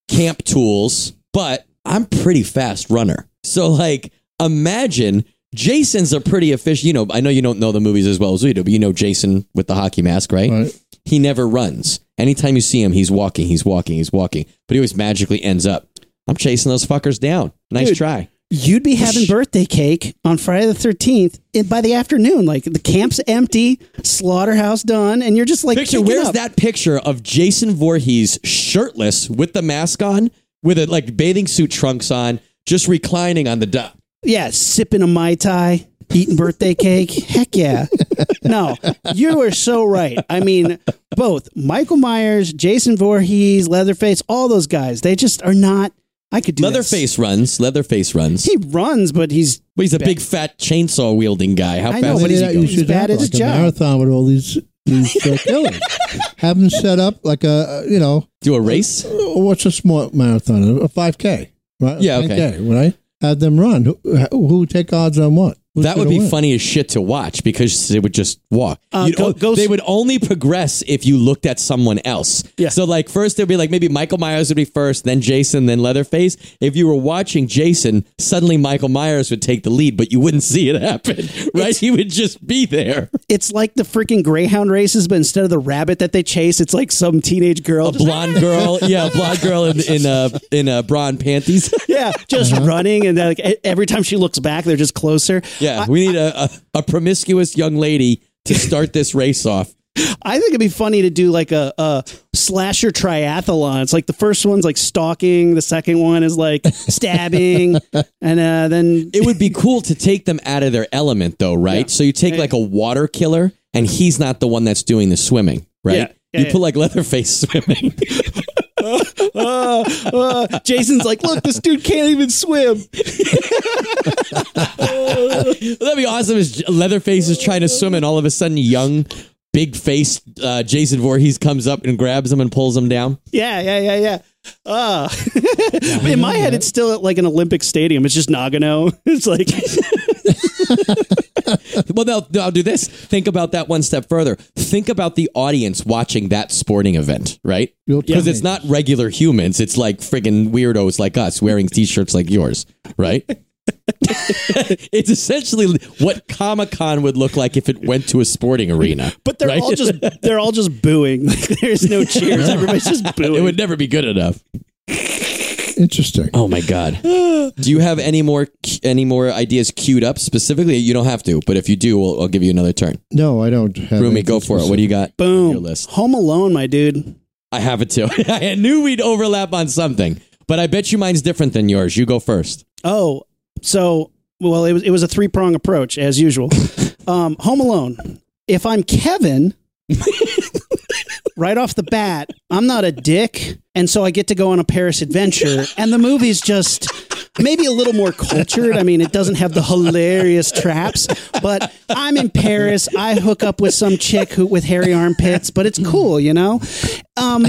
camp tools, but I'm pretty fast runner. So like, imagine Jason's a pretty efficient. You know, I know you don't know the movies as well as we do, but you know Jason with the hockey mask, right? Right. He never runs. Anytime you see him, he's walking, he's walking, he's walking, but he always magically ends up. I'm chasing those fuckers down. Nice Dude, try. You'd be having birthday cake on Friday the 13th and by the afternoon. Like the camp's empty, slaughterhouse done, and you're just like, Picture where's up. that picture of Jason Voorhees shirtless with the mask on, with a like bathing suit trunks on, just reclining on the dock. Yeah, sipping a Mai Tai, eating birthday [LAUGHS] cake. Heck yeah. No, you are so right. I mean, both Michael Myers, Jason Voorhees, Leatherface, all those guys, they just are not. I could do that. Leatherface runs. Leatherface runs. He runs, but he's But he's a big fat chainsaw wielding guy. How I fast know, is he he's- going? you should bad have at his like a job. marathon with all these these [LAUGHS] uh, killers. have them set up like a you know Do a race? what's a small marathon? A five k, right? A Yeah, okay. 10K, right? Have them run. Who, who take odds on what? Who's That would be win? funny as shit to watch because they would just walk. Uh, go- go- they would only progress if you looked at someone else. Yeah. So like first there'd be like maybe Michael Myers would be first, then Jason, then Leatherface. If you were watching Jason, suddenly Michael Myers would take the lead, but you wouldn't see it happen, [LAUGHS] right? he would just be there. it's like the freaking greyhound races, but instead of the rabbit that they chase, it's like some teenage girl. A blonde girl, yeah, a blonde girl in [LAUGHS] in uh, in uh, bra and panties. yeah, just Uh-huh. running, and like every time she looks back, they're just closer. Yeah, we need a, a, a promiscuous young lady to start this race off. [LAUGHS] I think it'd be funny to do like a, a slasher triathlon. It's like the first one's like stalking, the second one is like [LAUGHS] stabbing, and uh, then It would be cool to take them out of their element, though, right? Yeah. So you take like a water killer, and he's not the one that's doing the swimming, right? Yeah. Yeah, you yeah. put like Leatherface [LAUGHS] swimming. Uh, [LAUGHS] uh, Jason's like, look, this dude can't even swim. [LAUGHS] That'd be awesome. Is Leatherface is trying to swim, and all of a sudden, young, big faced uh, Jason Voorhees comes up and grabs him and pulls him down. Yeah, yeah, yeah, yeah. Uh, in my head, it's still at like an Olympic stadium. It's just Nagano. [LAUGHS] It's like, [LAUGHS] Well, they'll, they'll do this. Think about that one step further. Think about the audience watching that sporting event, right? Because it's not regular humans. It's like friggin' weirdos like us wearing t-shirts like yours, right? [LAUGHS] it's essentially what Comic Con would look like if it went to a sporting arena. [LAUGHS] but they're right? all just they're all just booing. Like, there's no cheers. Everybody's just booing. it would never be good enough. Interesting. Oh my god. do you have any more any more ideas queued up specifically? You don't have to, but if you do, we'll, I'll give you another turn. No, I don't have. Rumi, go for it. What do you got? on your Boom. list. Home Alone, my dude. I have it too. [LAUGHS] I knew we'd overlap on something, but I bet you mine's different than yours. You go first. Oh, so well, it was it was a three prong approach as usual. [LAUGHS] um, Home Alone. If I'm Kevin, [LAUGHS] right off the bat, I'm not a dick, and so I get to go on a Paris adventure, and the movie's just maybe a little more cultured. I mean, it doesn't have the hilarious traps, but I'm in Paris. I hook up with some chick who with hairy armpits, but it's cool, you know. Um,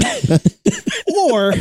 or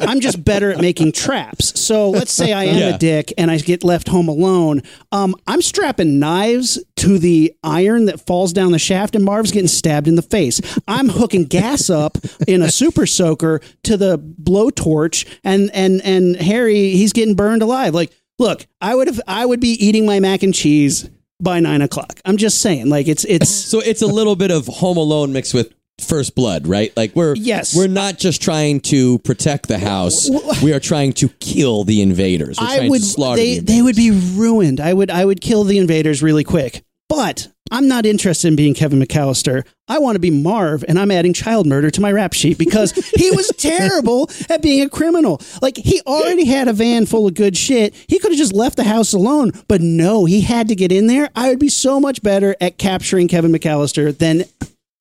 I'm just better at making traps. So let's say I am Yeah. a dick and I get left home alone. Um, I'm strapping knives to the iron that falls down the shaft, and Marv's getting stabbed in the face. I'm hooking gas up in a super soaker to the blowtorch, and and and Harry he's getting burned alive. Like, look, I would have I would be eating my mac and cheese by nine o'clock. I'm just saying, like it's it's So it's a little bit of Home Alone mixed with First Blood, right? Like we're Yes. we're not just trying to protect the house. We are trying to kill the invaders. We're I would to slaughter they the they would be ruined. I would I would kill the invaders really quick. But I'm not interested in being Kevin McAllister. I want to be Marv, and I'm adding child murder to my rap sheet because [LAUGHS] he was terrible at being a criminal. Like he already had a van full of good shit. He could have just left the house alone, but no, he had to get in there. I would be so much better at capturing Kevin McAllister than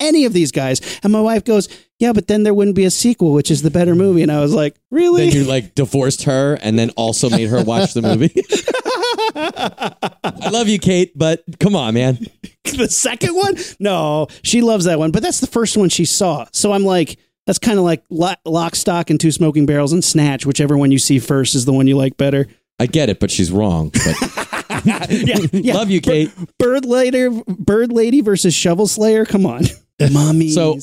any of these guys. And my wife goes, "Yeah, but then there wouldn't be a sequel, which is the better movie." And I was like, "Really?" Then you like divorced her and then also made her watch the movie. [LAUGHS] I love you, Kate, but come on, man. the second one? No, she loves that one, but that's the first one she saw. So I'm like, that's kind of like Lock, Stock, and Two Smoking Barrels and Snatch. Whichever one you see first is the one you like better. I get it, but she's wrong. But [LAUGHS] Yeah, yeah. love you, Kate. Bird Lady, Bird Lady versus Shovel Slayer. Come on, mommies. [LAUGHS] So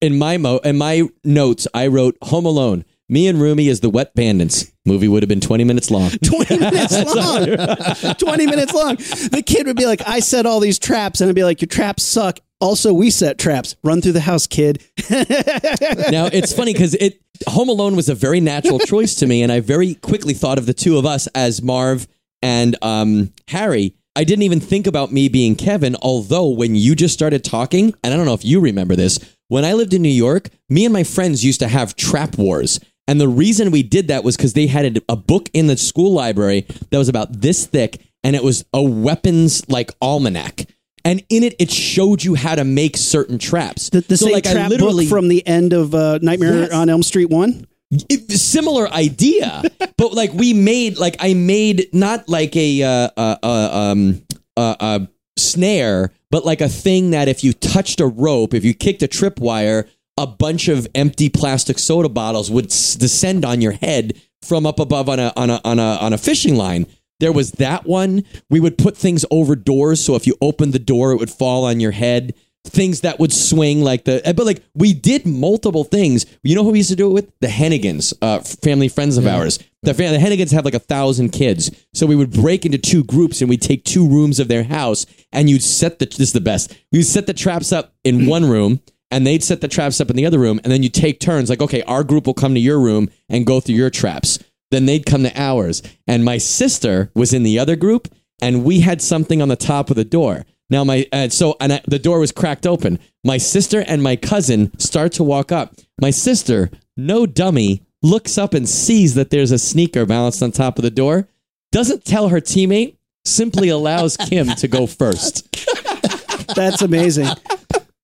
in my mo in my notes, I wrote Home Alone. Me and Rumi is the wet bandits. Movie would have been 20 minutes long. [LAUGHS] 20 minutes [LAUGHS] long. 20 minutes long. The kid would be like, I set all these traps. And I'd be like, your traps suck. Also, we set traps. Run through the house, kid. now it's funny because it Home Alone was a very natural choice to me, and I very quickly thought of the two of us as Marv and um, Harry. I didn't even think about me being Kevin, although when you just started talking, and I don't know if you remember this, when I lived in New York, me and my friends used to have trap wars. And the reason we did that was because they had a, a book in the school library that was about this thick, and it was a weapons like almanac. And in it, it showed you how to make certain traps. The, the So, same like, trap literally- book from the end of uh, Nightmare Yes. on Elm Street 1. It, similar idea, [LAUGHS] but like we made like I made not like a uh, uh, uh, um uh, uh, snare, but like a thing that if you touched a rope, if you kicked a tripwire, a bunch of empty plastic soda bottles would s- descend on your head from up above on a on a on a on a fishing line. There was that one. We would put things over doors, so if you opened the door, it would fall on your head. Things that would swing like the but like we did multiple things. You know who we used to do it with? The hennigans uh family friends of ours. The, fam- the hennigans have like a thousand kids. So we would break into two groups and we'd take two rooms of their house and you'd set the this is the best. You'd set the traps up in one room and they'd set the traps up in the other room and then you take turns like okay our group will come to your room and go through your traps. Then they'd come to ours. And my sister was in the other group and we had something on the top of the door now my uh, so and I, the door was cracked open my sister and my cousin start to walk up my sister no dummy looks up and sees that there's a sneaker balanced on top of the door doesn't tell her teammate simply allows kim to go first [LAUGHS] That's amazing.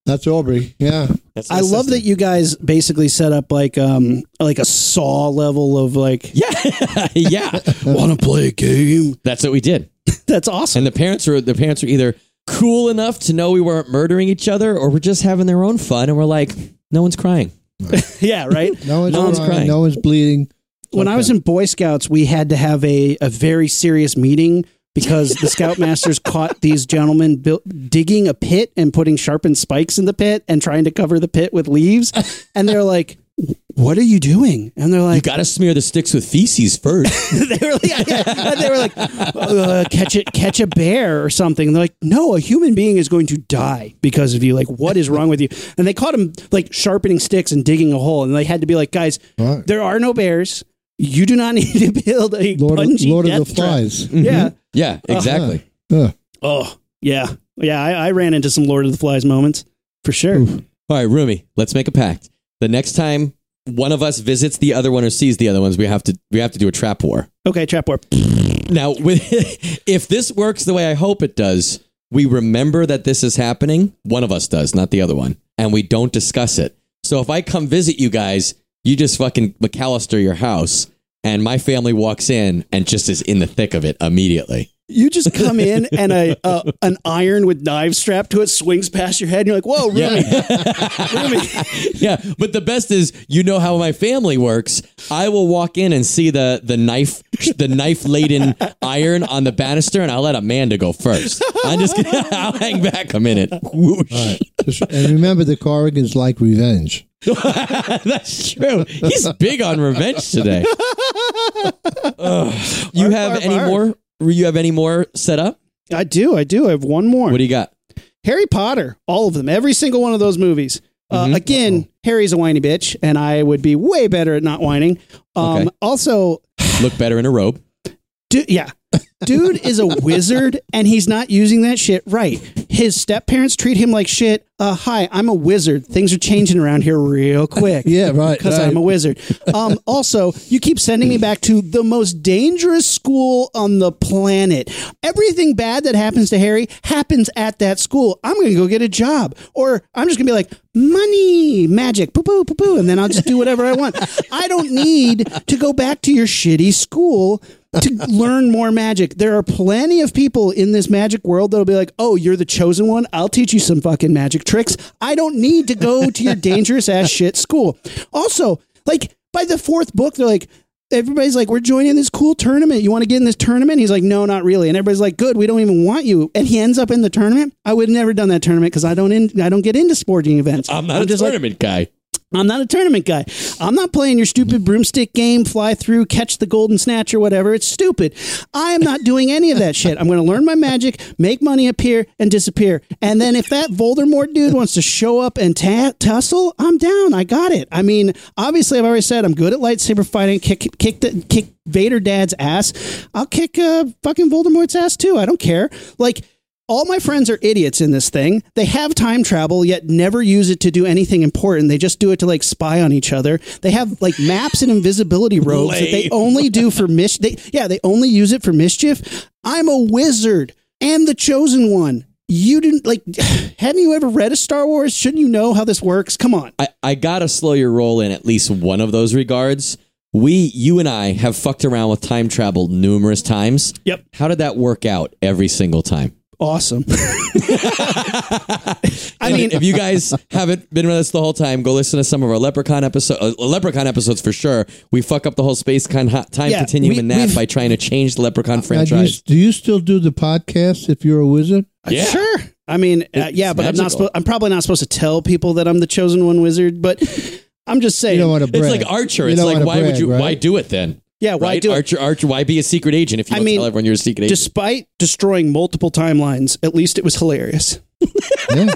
That's Aubrey. Yeah. That's I love that you guys basically set up like um like a saw level of like [LAUGHS] yeah [LAUGHS] yeah want to play a game. that's what we did That's awesome. And the parents were the parents were either cool enough to know we weren't murdering each other, or we're just having their own fun, and we're like, no one's crying. [LAUGHS] yeah, right. No one's, No one's crying, crying. No one's bleeding. when I was in Boy Scouts, we had to have a, a very serious meeting because the Scoutmasters caught these gentlemen built, digging a pit and putting sharpened spikes in the pit and trying to cover the pit with leaves. And they're like, "What are you doing?" And they're like, You got to smear the sticks with feces first. [LAUGHS] they were like, and they were like, uh, catch it, catch a bear or something. And they're like, no, a human being is going to die because of you. Like, what is wrong with you? And they caught him like sharpening sticks and digging a hole. And they had to be like, guys, Right. there are no bears. You do not [LAUGHS] need to build a Lord, of, bungee Lord of death the trap." Flies. Yeah. yeah, exactly. Huh. Oh, yeah. Yeah. I, I ran into some Lord of the Flies moments for sure. All right, Rumi, let's make a pact. The next time one of us visits the other one or sees the other ones, we have to we have to do a trap war. Okay, trap war. Now, [LAUGHS] with, if this works the way I hope it does, we remember that this is happening. One of us does, not the other one, and we don't discuss it. So if I come visit you guys, you just fucking McAllister your house, and my family walks in and just is in the thick of it immediately. You just come in and a, a an iron with knives strapped to it swings past your head. And you're like, whoa, Rumi. [LAUGHS] Rumi. [LAUGHS] yeah, but the best is you know how my family works. I will walk in and see the the knife the knife laden iron on the banister, and I'll let Amanda go first. I'm just gonna [LAUGHS] I'll hang back a minute. Whoosh. All right. And remember, the Corrigans like revenge. That's true. He's big on revenge today. Ugh. you have any more? You have any more set up? I do. I do. I have one more. What do you got? Harry Potter, all of them, every single one of those movies. Uh, Mhm. Again, Harry's a whiny bitch, and I would be way better at not whining. Um, Okay. Also, Look better in a robe. du- yeah, dude is a wizard, and he's not using that shit right. His step parents treat him like shit. Uh, hi, I'm a wizard. Things are changing around here real quick. [LAUGHS] Yeah, right. because right. I'm a wizard. Um, [LAUGHS] also, you keep sending me back to the most dangerous school on the planet. Everything bad that happens to Harry happens at that school. I'm going to go get a job, or I'm just going to be like, money, magic, poo poo, poo poo, and then I'll just do whatever I want. [LAUGHS] I don't need to go back to your shitty school. To learn more magic. There are plenty of people in this magic world that'll be like, oh, you're the chosen one. I'll teach you some fucking magic tricks. I don't need to go to your [LAUGHS] dangerous ass shit school. Also, like by the fourth book, they're like, everybody's like, we're joining this cool tournament. You want to get in this tournament? He's like, no, not really. And everybody's like, good, we don't even want you. And he ends up in the tournament. I would have never done that tournament because I don't in, I don't get into sporting events. I'm not a just like, tournament guy. I'm not a tournament guy. I'm not playing your stupid broomstick game, fly through, catch the golden snatch or whatever. It's stupid. I am not doing any of that shit. I'm going to learn my magic, make money appear and disappear. And then if that Voldemort dude wants to show up and tussle, I'm down. I got it. I mean, obviously, I've already said I'm good at lightsaber fighting. Kick, kick, the, kick Vader dad's ass. I'll kick uh, fucking Voldemort's ass too. I don't care. Like, all my friends are idiots in this thing. They have time travel, yet never use it to do anything important. They just do it to like spy on each other. They have like maps and invisibility [LAUGHS] robes that they only do for [LAUGHS] mis. They, yeah, they only use it for mischief. I'm a wizard and the chosen one. You didn't like. [SIGHS] Haven't you ever read a Star Wars? Shouldn't you know how this works? Come on. I, I gotta slow your roll in at least one of those regards. We, you and I, have fucked around with time travel numerous times. Yep. How did that work out every single time? Awesome. [LAUGHS] I I mean, if you guys haven't been with us the whole time, go listen to some of our Leprechaun episode, uh, Leprechaun episodes for sure. We fuck up the whole space kind of time Yeah, continuum we- in that we've- by trying to change the Leprechaun Now, do, you, franchise. do you still do the podcast if you're a wizard? Yeah. sure. I mean, uh, yeah, but I'm not. magical. Supposed, I'm probably not supposed to tell people that I'm the chosen one wizard. But I'm just saying. You don't want to brag. It's like Archer. You It's don't like wanna why would brag, you? right? Why do it then? Yeah, why right? do it? Archer? Archer? Why be a secret agent if you I don't mean, tell everyone you're a secret agent? Despite destroying multiple timelines, at least it was hilarious. [LAUGHS] Yeah.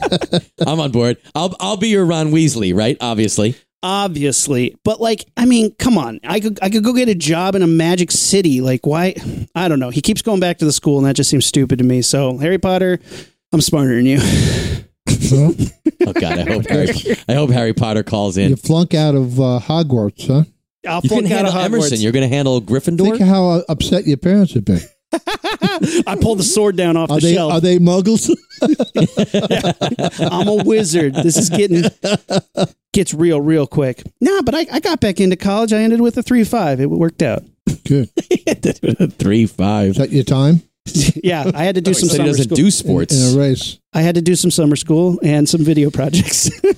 [LAUGHS] I'm on board. I'll I'll be your Ron Weasley, right? Obviously. Obviously, but like, I mean, come on. I could I could go get a job in a magic city. Like, why? I don't know. He keeps going back to the school, and that just seems stupid to me. So, Harry Potter, I'm smarter than you. [LAUGHS] Oh God, I hope Harry, I hope Harry Potter calls in. you flunk out of uh, Hogwarts, huh? I'll You can flunk out of handle Hogwarts. Emerson. You're going to handle Gryffindor. Think how uh, upset your parents would be. [LAUGHS] I pulled the sword down off Are the they shelf. are they muggles? [LAUGHS] [LAUGHS] I'm a wizard. This is getting gets real, real quick. Nah, but I, I got back into college. I ended with a three five. It worked out. Good. Three five. Is that your time [LAUGHS] yeah, I had to do some So he doesn't school. do sports. in a race? I had to do some summer school and some video projects. [LAUGHS]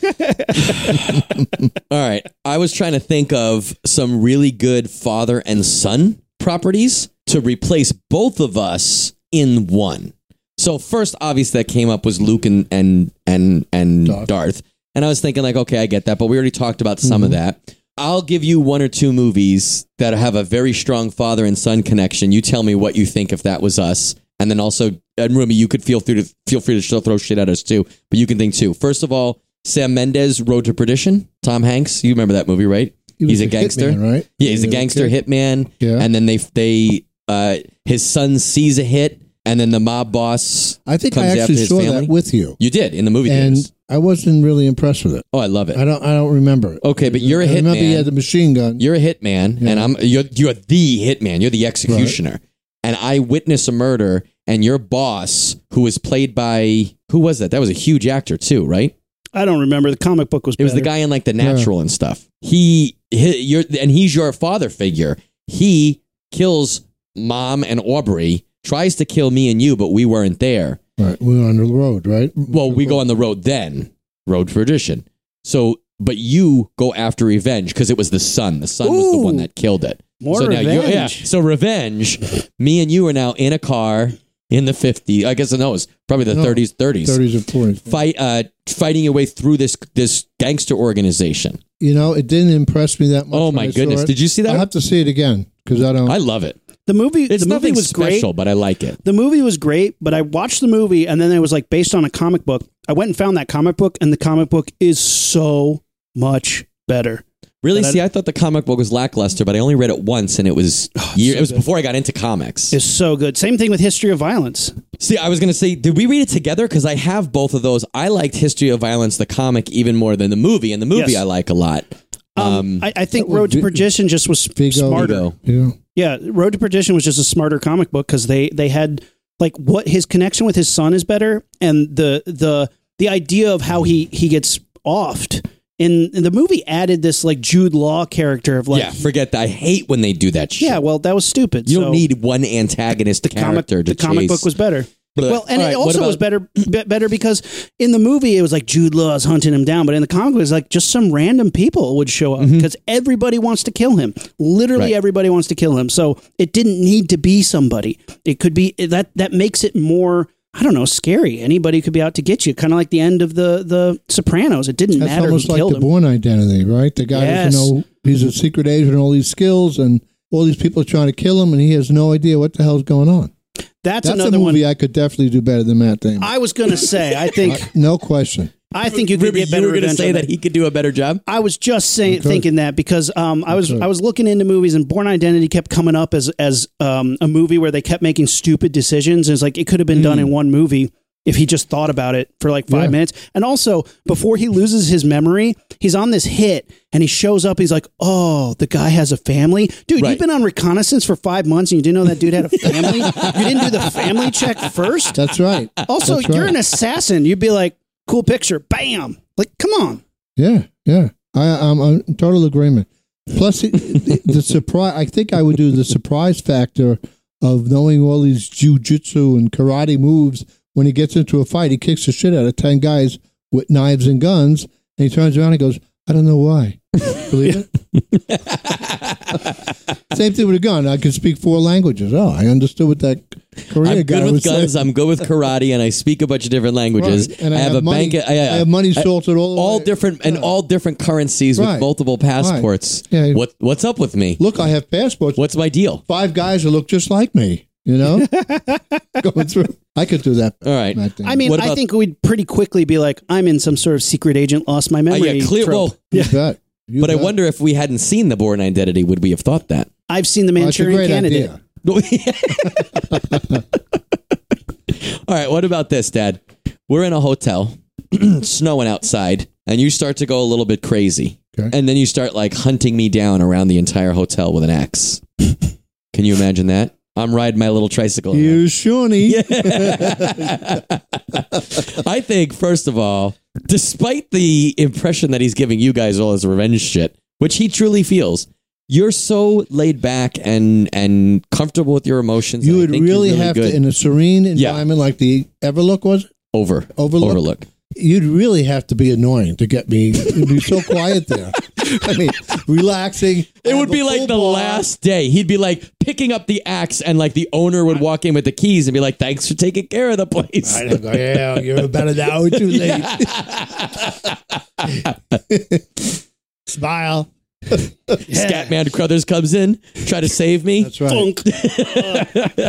All right. I was trying to think of some really good father and son properties to replace both of us in one. So first, obvious that came up was Luke and and and and Darth. Darth. And I was thinking like, okay, I get that, but we already talked about some of mm-hmm. that. I'll give you one or two movies that have a very strong father and son connection. You tell me what you think if that was us, and then also, and Rumi, you could feel free to feel free to throw shit at us too, but you can think too. First of all, Sam Mendes, Road to Perdition. Tom Hanks, you remember that movie, right? He He's a gangster, hitman, right? Yeah, he's a gangster okay. hitman. Yeah. and then they they uh, his son sees a hit, and then the mob boss. I think comes I actually saw family. that with you, You did in the movie and theaters. I wasn't really impressed with it. Oh, I love it. I don't. I don't remember it. Okay, but you're a I remember he hitman. had the machine gun. You're a hitman, Yeah. and I'm you're you're the hitman. You're the executioner, and I witness a murder, and your boss, who was played by who was that? That was a huge actor too, right? I don't remember. The comic book was. It was the guy in like the natural and stuff. He, he you're and he's your father figure. He kills mom and Aubrey, tries to kill me and you, but we weren't there. Right, we were on the road, right? Well, we go on the road then, road for tradition. So, but you go after revenge because it was the son. The son was the Ooh. one that killed it. More so Now you're, yeah. revenge. So revenge. me and you are now in a car in the 50s. I guess no, it's probably the No, 30s, 30s. Thirties and forties. Fight, uh, fighting your way through this this gangster organization. You know, it didn't impress me that much. Oh when my I saw goodness! it. Did you see that? I'll that? have to see it again because I don't. I love it. The movie. It's the movie was special, great. but I like it. The movie was great, but I watched the movie and then it was like based on a comic book. I went and found that comic book, and the comic book is so much better. Really? But I- See, I thought the comic book was lackluster, but I only read it once, and it was [SIGHS] oh, year, so it was good. before I got into comics. It's so good. Same thing with History of Violence. See, I was going to say, did we read it together? Because I have both of those. I liked History of Violence, the comic, even more than the movie, and the movie Yes. I like a lot. Um, I, I think Road to Perdition just was Viggo. smarter. Viggo. you know, Yeah, Road to Perdition was just a smarter comic book because they they had like what his connection with his son is better, and the the the idea of how he he gets offed in, in the movie added this like Jude Law character of like yeah, forget that. I hate when they do that shit. yeah, well that was stupid. you So don't need one antagonist comic character to the comic chase. book was better. But- Well, and all it right, what also was better be- better because in the movie it was like Jude Law's hunting him down, but in the comic it was like just some random people would show up because everybody wants to kill him. Literally Mm-hmm. Right. everybody wants to kill him. So it didn't need to be somebody. It could be that that makes it more I don't know, scary. Anybody could be out to get you, kind of like the end of the the Sopranos. It didn't that's matter who almost like killed the him. Bourne Identity, right? The guy Yes. doesn't know he's a secret agent, and all these skills, and all these people are trying to kill him, and he has no idea what the hell's going on. That's, That's a another movie one. I could definitely do better than Matt Damon. I was going to say, I think [LAUGHS] no question. I think you could Rumi, get you better were going to say that he could do a better job. I was just saying, thinking that because um, I was I was looking into movies and Bourne Identity kept coming up as as um, a movie where they kept making stupid decisions. It's like it could have been done in one movie if he just thought about it for like five Yeah. minutes. And also before he loses his memory, he's on this hit and he shows up. He's like, "Oh, the guy has a family, dude. Right. You've been on reconnaissance for five months and you didn't know that dude had a [LAUGHS] family. you didn't do the family check first. That's right. Also, That's you're right. an assassin. You'd be like, cool picture, bam. Like, come on." Yeah, yeah. I, I'm, I'm in total agreement. Plus, the, the, the surprise. I think I would do the surprise factor of knowing all these jujitsu and karate moves. When he gets into a fight, he kicks the shit out of ten guys with knives and guns, and he turns around and goes, "I don't know why." [LAUGHS] Believe it. [LAUGHS] Same thing with a gun. I could speak four languages. Oh, I understood what that Korean I'm guy good with say. guns. I'm good with karate, and I speak a bunch of different languages. Right. And I, have, have a money, bank. I, I have money salted all all way. different and all different currencies with multiple passports. Right. Yeah. What what's up with me? Look, I have passports. What's my deal? Five guys who look just like me. You know, [LAUGHS] going through. I could do that. All right. that. I mean, What I about- think we'd pretty quickly be like, I'm in some sort of secret agent, lost my Uh, memory. yeah, clear. trope. Well, You bet. You but I bet. wonder if we hadn't seen the Bourne Identity, would we have thought that? I've seen the it's a Manchurian great Candidate. idea. [LAUGHS] All right, what about this, Dad? We're in a hotel, [CLEARS THROAT] snowing outside, and you start to go a little bit crazy. Okay. And then you start like hunting me down around the entire hotel with an axe. Can you imagine that? I'm riding my little tricycle. around. You Shawnee. [LAUGHS] I think, first of all, despite the impression that he's giving you guys all his revenge shit, which he truly feels, you're so laid back and and comfortable with your emotions. You I would think you're really, have good. to, in a serene environment like the Everlook was, over Overlook? overlook. You'd really have to be annoying to get me. You'd be so quiet there. [LAUGHS] I mean, relaxing. It would be like the bar. last day. He'd be like picking up the axe, and like the owner would walk in with the keys and be like, "Thanks for taking care of the place." I go, yeah, you're about an hour too [LAUGHS] late. [LAUGHS] Smile. Scatman Crothers comes in, try to save me. That's right. Funk.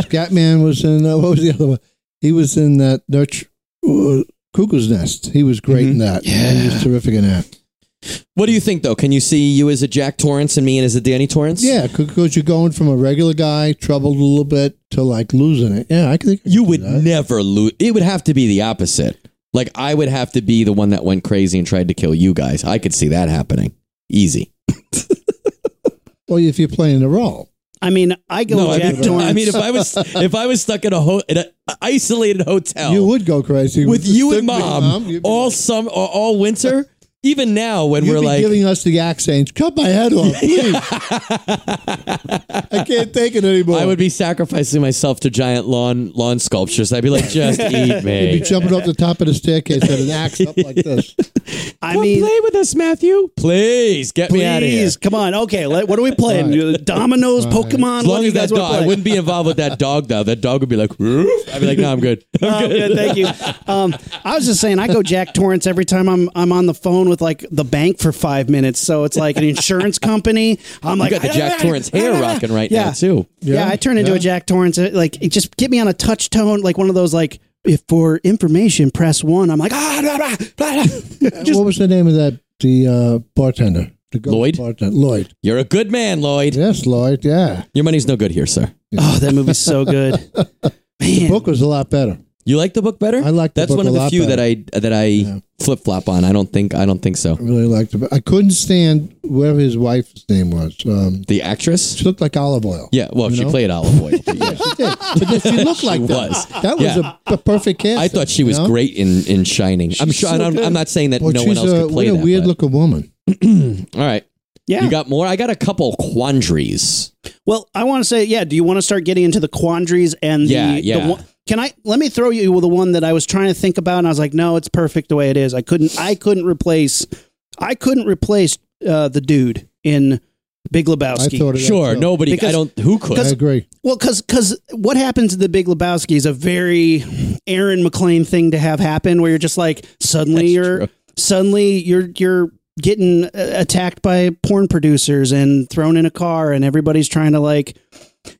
Scatman was in, uh, what was the other one? He was in that Nurture, uh, Cuckoo's Nest. He was great mm-hmm. in that. Yeah. He was terrific in that. What do you think, though? Can you see you as a Jack Torrance and me as a Danny Torrance? Yeah, because you're going from a regular guy, troubled a little bit, to like losing it. Yeah, I think You would that. never lose. It would have to be the opposite. Like I would have to be the one that went crazy and tried to kill you guys. I could see that happening. Easy. [LAUGHS] Well, if you're playing the role. I mean, I go I Jack mean, Torrance. I mean, if I was [LAUGHS] if I was stuck in a ho- in an isolated hotel, You would go crazy. with you and Stick with mom, be all like- some or all winter. Even now, when You'd we're be like, giving us the accents. Cut my head off, [LAUGHS] please. I can't take it anymore. I would be sacrificing myself to giant lawn lawn sculptures. I'd be like, just [LAUGHS] eat me. You'd be me. jumping off the top of the staircase with an axe up like this. [LAUGHS] I Come mean, play with us, Matthew. Please get me out of here. please, come on. Okay, let, what are we playing? Dominoes, Right. Pokemon. As what long do as that guys dog, I play? wouldn't be involved with that dog though. That dog would be like, "Roof." I'd be like, no, I'm good. Oh, good, thank you. [LAUGHS] Um, I was just saying, I go Jack Torrance every time I'm I'm on the phone with like the bank for five minutes. So it's like an insurance [LAUGHS] company. I'm like, got the Jack Torrance hair rocking right Yeah. now too. Yeah, Yeah, I turn into yeah. a Jack Torrance. uh, Like, it just get me on a touch tone, like one of those like. If for information, press one. I'm like ah, blah, blah, blah, blah. [LAUGHS] Just- what was the name of that? The uh, bartender. The Lloyd? Bartender. Lloyd. You're a good man, Lloyd. Yes, Lloyd. Yeah. Your money's no good here, sir. oh, that movie's so good. [LAUGHS] The book was a lot better. You like the book better? I like the That's book one a of the lot few better. that I that I Yeah. flip flop on. I don't think I don't think so. I really liked it. I couldn't stand whatever his wife's name was. Um, The actress? she looked like Olive Oyl. Yeah, well, You she know? played Olive Oyl. but yeah. [LAUGHS] She did. But then she looked [LAUGHS] like She that. was. That was Yeah. a, a perfect cast. I thought she was great in in Shining. I'm sure. so I'm, good. I'm not saying that Well, no she's one else a, could play what a that. weird but- looking woman. [CLEARS THROAT] All right, yeah. you got more. I got a couple quandaries. Well, I want to say, yeah. Do you want to start getting into the quandaries and the, Yeah, the yeah. one, can I let me throw you with the one that I was trying to think about, and I was like, no, it's perfect the way it is. I couldn't, I couldn't replace, I couldn't replace uh, the dude in Big I Lebowski. thought of Sure, too. nobody. I don't. Who could? I agree. Well, because because what happens in the Big Lebowski is a very Aaron McLean thing to have happen, where you're just like suddenly That's you're true. suddenly you're you're getting uh, attacked by porn producers and thrown in a car, and everybody's trying to like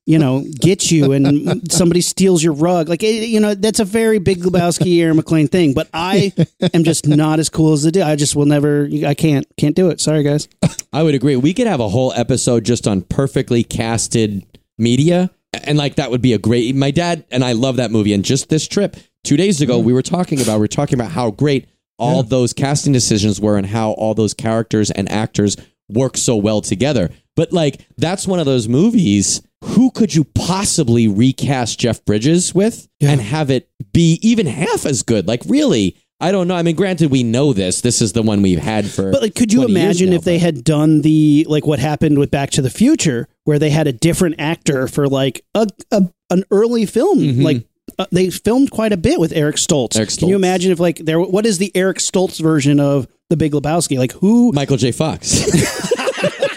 you know get you, and somebody steals your rug. Like eh, you know that's a very Big Lebowski Aaron McLean thing. But I am just not as cool as the dude. I just will never. I can't can't do it. Sorry, guys. I would agree. We could have a whole episode just on perfectly casted media, and like that would be a great. My dad and I love that movie. And just this trip two days ago, we were talking about we were talking about how great all those casting decisions were, and how all those characters and actors work so well together. But like that's one of those movies. Who could you possibly recast Jeff Bridges with and have it be even half as good? Like really. I don't know. I mean, granted, we know this. This is the one we've had for. But like, could you imagine now, if they had done the like what happened with Back to the Future, where they had a different actor for like a, a an early film, Mhm. like. Uh, they filmed quite a bit with Eric Stoltz. Eric Can you imagine if like there? What is the Eric Stoltz version of The Big Lebowski? Like who? Michael J. Fox. [LAUGHS] [LAUGHS]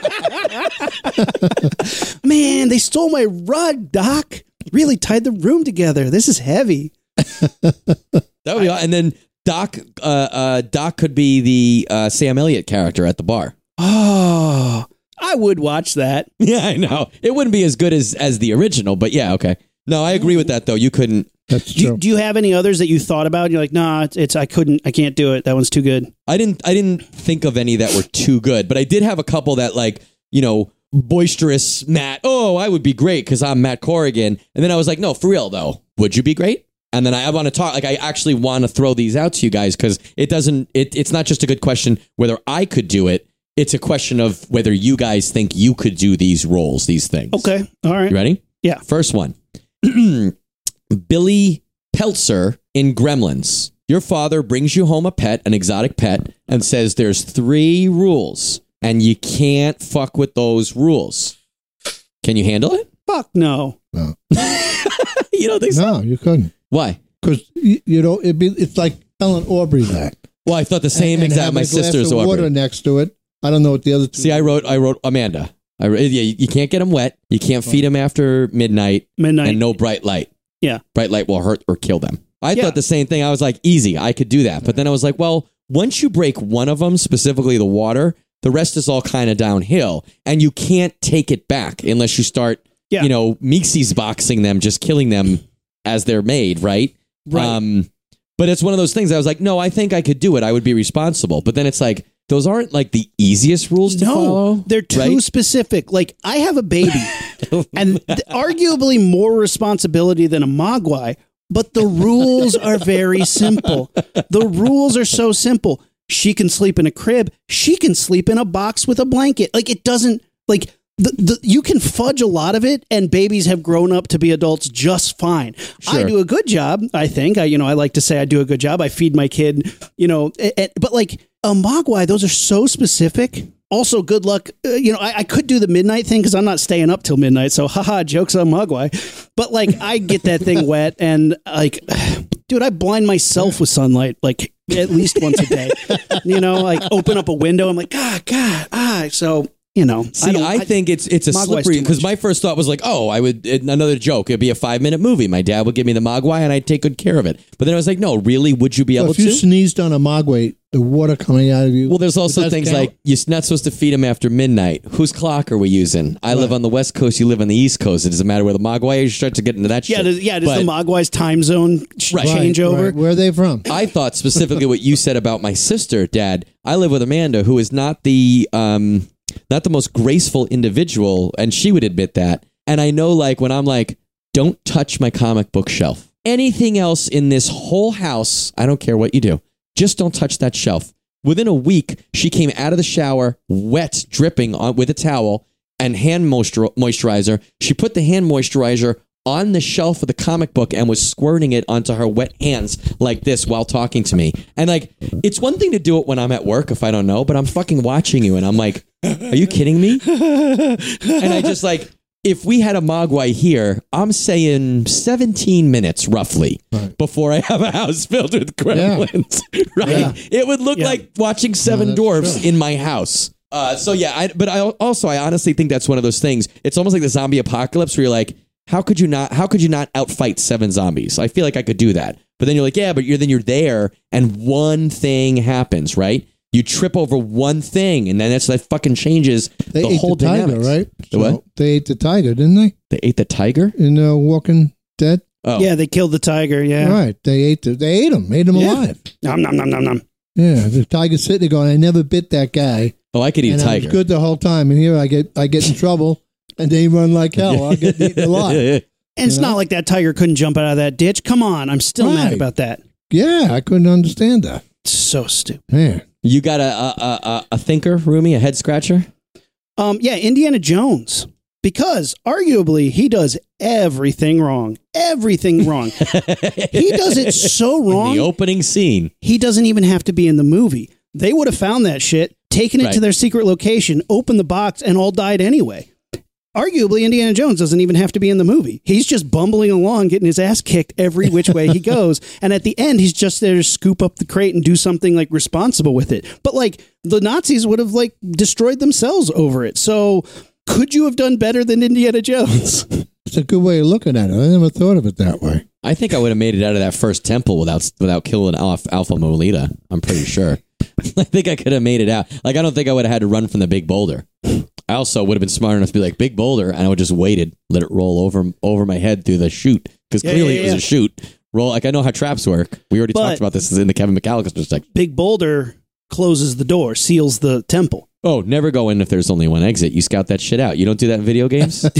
[LAUGHS] Man, they stole my rug, Doc. really tied the room together. This is heavy. That would be, and then Doc, uh, uh, Doc could be the uh, Sam Elliott character at the bar. Oh, I would watch that. [LAUGHS] Yeah, I know. It wouldn't be as good as as the original, but yeah, okay. No, I agree with that though. You couldn't. That's Do you, true. do you have any others that you thought about? You're like, nah, it's, it's I couldn't, I can't do it. That one's too good. I didn't. I didn't think of any that were too good, but I did have a couple that like you know boisterous Matt. Oh, I would be great because I'm Matt Corrigan. And then I was like, no, for real though, would you be great? And then I, I want to talk. Like I actually want to throw these out to you guys because it doesn't. It, it's not just a good question whether I could do it. It's a question of whether you guys think you could do these roles, these things. Okay, all right. You ready? Yeah. First one. [CLEARS THROAT] Billy Peltzer in Gremlins. Your father brings you home a pet, an exotic pet, and says there's three rules and you can't fuck with those rules. Can you handle it? Fuck no. No, [LAUGHS] you don't think so? no you couldn't. Why? Because, you, you know, it'd be, it's like telling Aubrey that. Well, I thought the same And- and exact. having My a glass sister's of water next to it. I don't know what the other two See, I wrote, I wrote Amanda. I wrote, yeah, you you can't get them wet. You can't feed them after midnight, Midnight. and no bright light. Yeah. bright light will hurt or kill them. I Yeah. thought the same thing. I was like, easy, I could do that. But then I was like, well, once you break one of them, specifically the water, the rest is all kind of downhill, and you can't take it back unless you start, Yeah. you know, Meeksies boxing them, just killing them as they're made, right? Right. Um, but it's one of those things. I was like, no, I think I could do it. I would be responsible. But then it's like those aren't like the easiest rules to no, follow. they're too right? specific. Like I have a baby, [LAUGHS] and th- arguably more responsibility than a mogwai. But the rules are very simple. The rules are so simple. She can sleep in a crib. She can sleep in a box with a blanket. Like it doesn't like the, the you can fudge a lot of it, and babies have grown up to be adults just fine. I do a good job. I think. I you know I like to say I do a good job. I feed my kid. You know, a- a- but like a mogwai, those are so specific. Also, good luck. Uh, you know, I, I could do the midnight thing because I'm not staying up till midnight. So, haha, jokes on mogwai. But like, I get that thing [LAUGHS] wet, and like, [SIGHS] dude, I blind myself with sunlight like at least once a day. [LAUGHS] you know, like open up a window. I'm like, God, God, ah. So you know, See, don't- I, think it's it's a Mogwai's slippery because my first thought was like, oh, I would it- another joke. It'd be a five minute movie. My dad would give me the Mogwai, and I'd take good care of it. But then I was like, no, really, would you be So able if you to? sneezed on a mogwai, the water coming out of you. well, there's also does things count. like you're not supposed to feed him after midnight. Whose clock are we using? I live on the West Coast. You live on the East Coast. It doesn't matter where the Mogwai is. You start to get into that yeah, shit. does, yeah. Does But- the mogwai's time zone sh- Right. change over? right. Where are they from? I thought specifically what you said about my sister, Dad. I live with Amanda, who is not the um not the most graceful individual, and she would admit that. And I know, like, when I'm like, don't touch my comic book shelf. Anything else in this whole house, I don't care what you do. Just don't touch that shelf. Within a week, she came out of the shower, wet, dripping on with a towel and hand moisturizer. She put the hand moisturizer on the shelf of the comic book and was squirting it onto her wet hands like this while talking to me. And like, it's one thing to do it when I'm at work if I don't know, but I'm fucking watching you and I'm like, are you kidding me? and I just like, if we had a Mogwai here, I'm saying 17 minutes roughly before I have a house filled with gremlins. [LAUGHS] right? Yeah. It would look Yeah. like watching Seven that's Dwarfs true. in my house. Uh, so yeah, I, but I also I honestly think that's one of those things. It's almost like the zombie apocalypse where you're like, how could you not? How could you not outfight seven zombies? I feel like I could do that. But then you're like, yeah, but you're then you're there, and one thing happens, right? You trip over one thing, and then that's that fucking changes They the ate whole the tiger, dynamics. right? The what? They ate the tiger, didn't they? They ate the tiger. In uh, Walking Dead. Oh, Yeah, they killed the tiger. Yeah. Right. They ate the, They ate him. Made him Yeah. alive. Nom nom nom nom nom. Yeah. The tiger's sitting there going, "I never bit that guy, Oh, I could eat and a I was tiger. good the whole time." And here I get, I get in trouble, and they run like hell. I get eaten [LAUGHS] alive. And it's know? not like that tiger couldn't jump out of that ditch. Come on, I'm still mad about that. Yeah, I couldn't understand that. So stupid. Man, you got a a, a a- a thinker, Rumi, a head scratcher. Um, yeah, Indiana Jones. Because arguably he does everything wrong. Everything wrong. [LAUGHS] he does it so In wrong. the opening scene. he doesn't even have to be in the movie. They would have found that shit, taken it to their secret location, opened the box, and all died anyway. Arguably, Indiana Jones doesn't even have to be in the movie. He's just bumbling along, getting his ass kicked every which way he [LAUGHS] goes. And at the end, he's just there to scoop up the crate and do something like responsible with it. But like the Nazis would have like destroyed themselves over it. So could you have done better than Indiana Jones? [LAUGHS] It's a good way of looking at it. I never thought of it that way. I think I would have made it out of that first temple without without killing off Alfred Molina. I'm pretty sure. [LAUGHS] I think I could have made it out. Like I don't think I would have had to run from the big boulder. I also would have been smart enough to be like big boulder, and I would just waited, let it roll over over my head through the chute because Yeah, clearly yeah, it was yeah. a chute. Roll like I know how traps work. We already But- talked about this in the Kevin McAllister section. Big Boulder closes the door, seals the temple. Oh, never go in if there's only one exit. You scout that shit out. You don't do that in video games. [LAUGHS]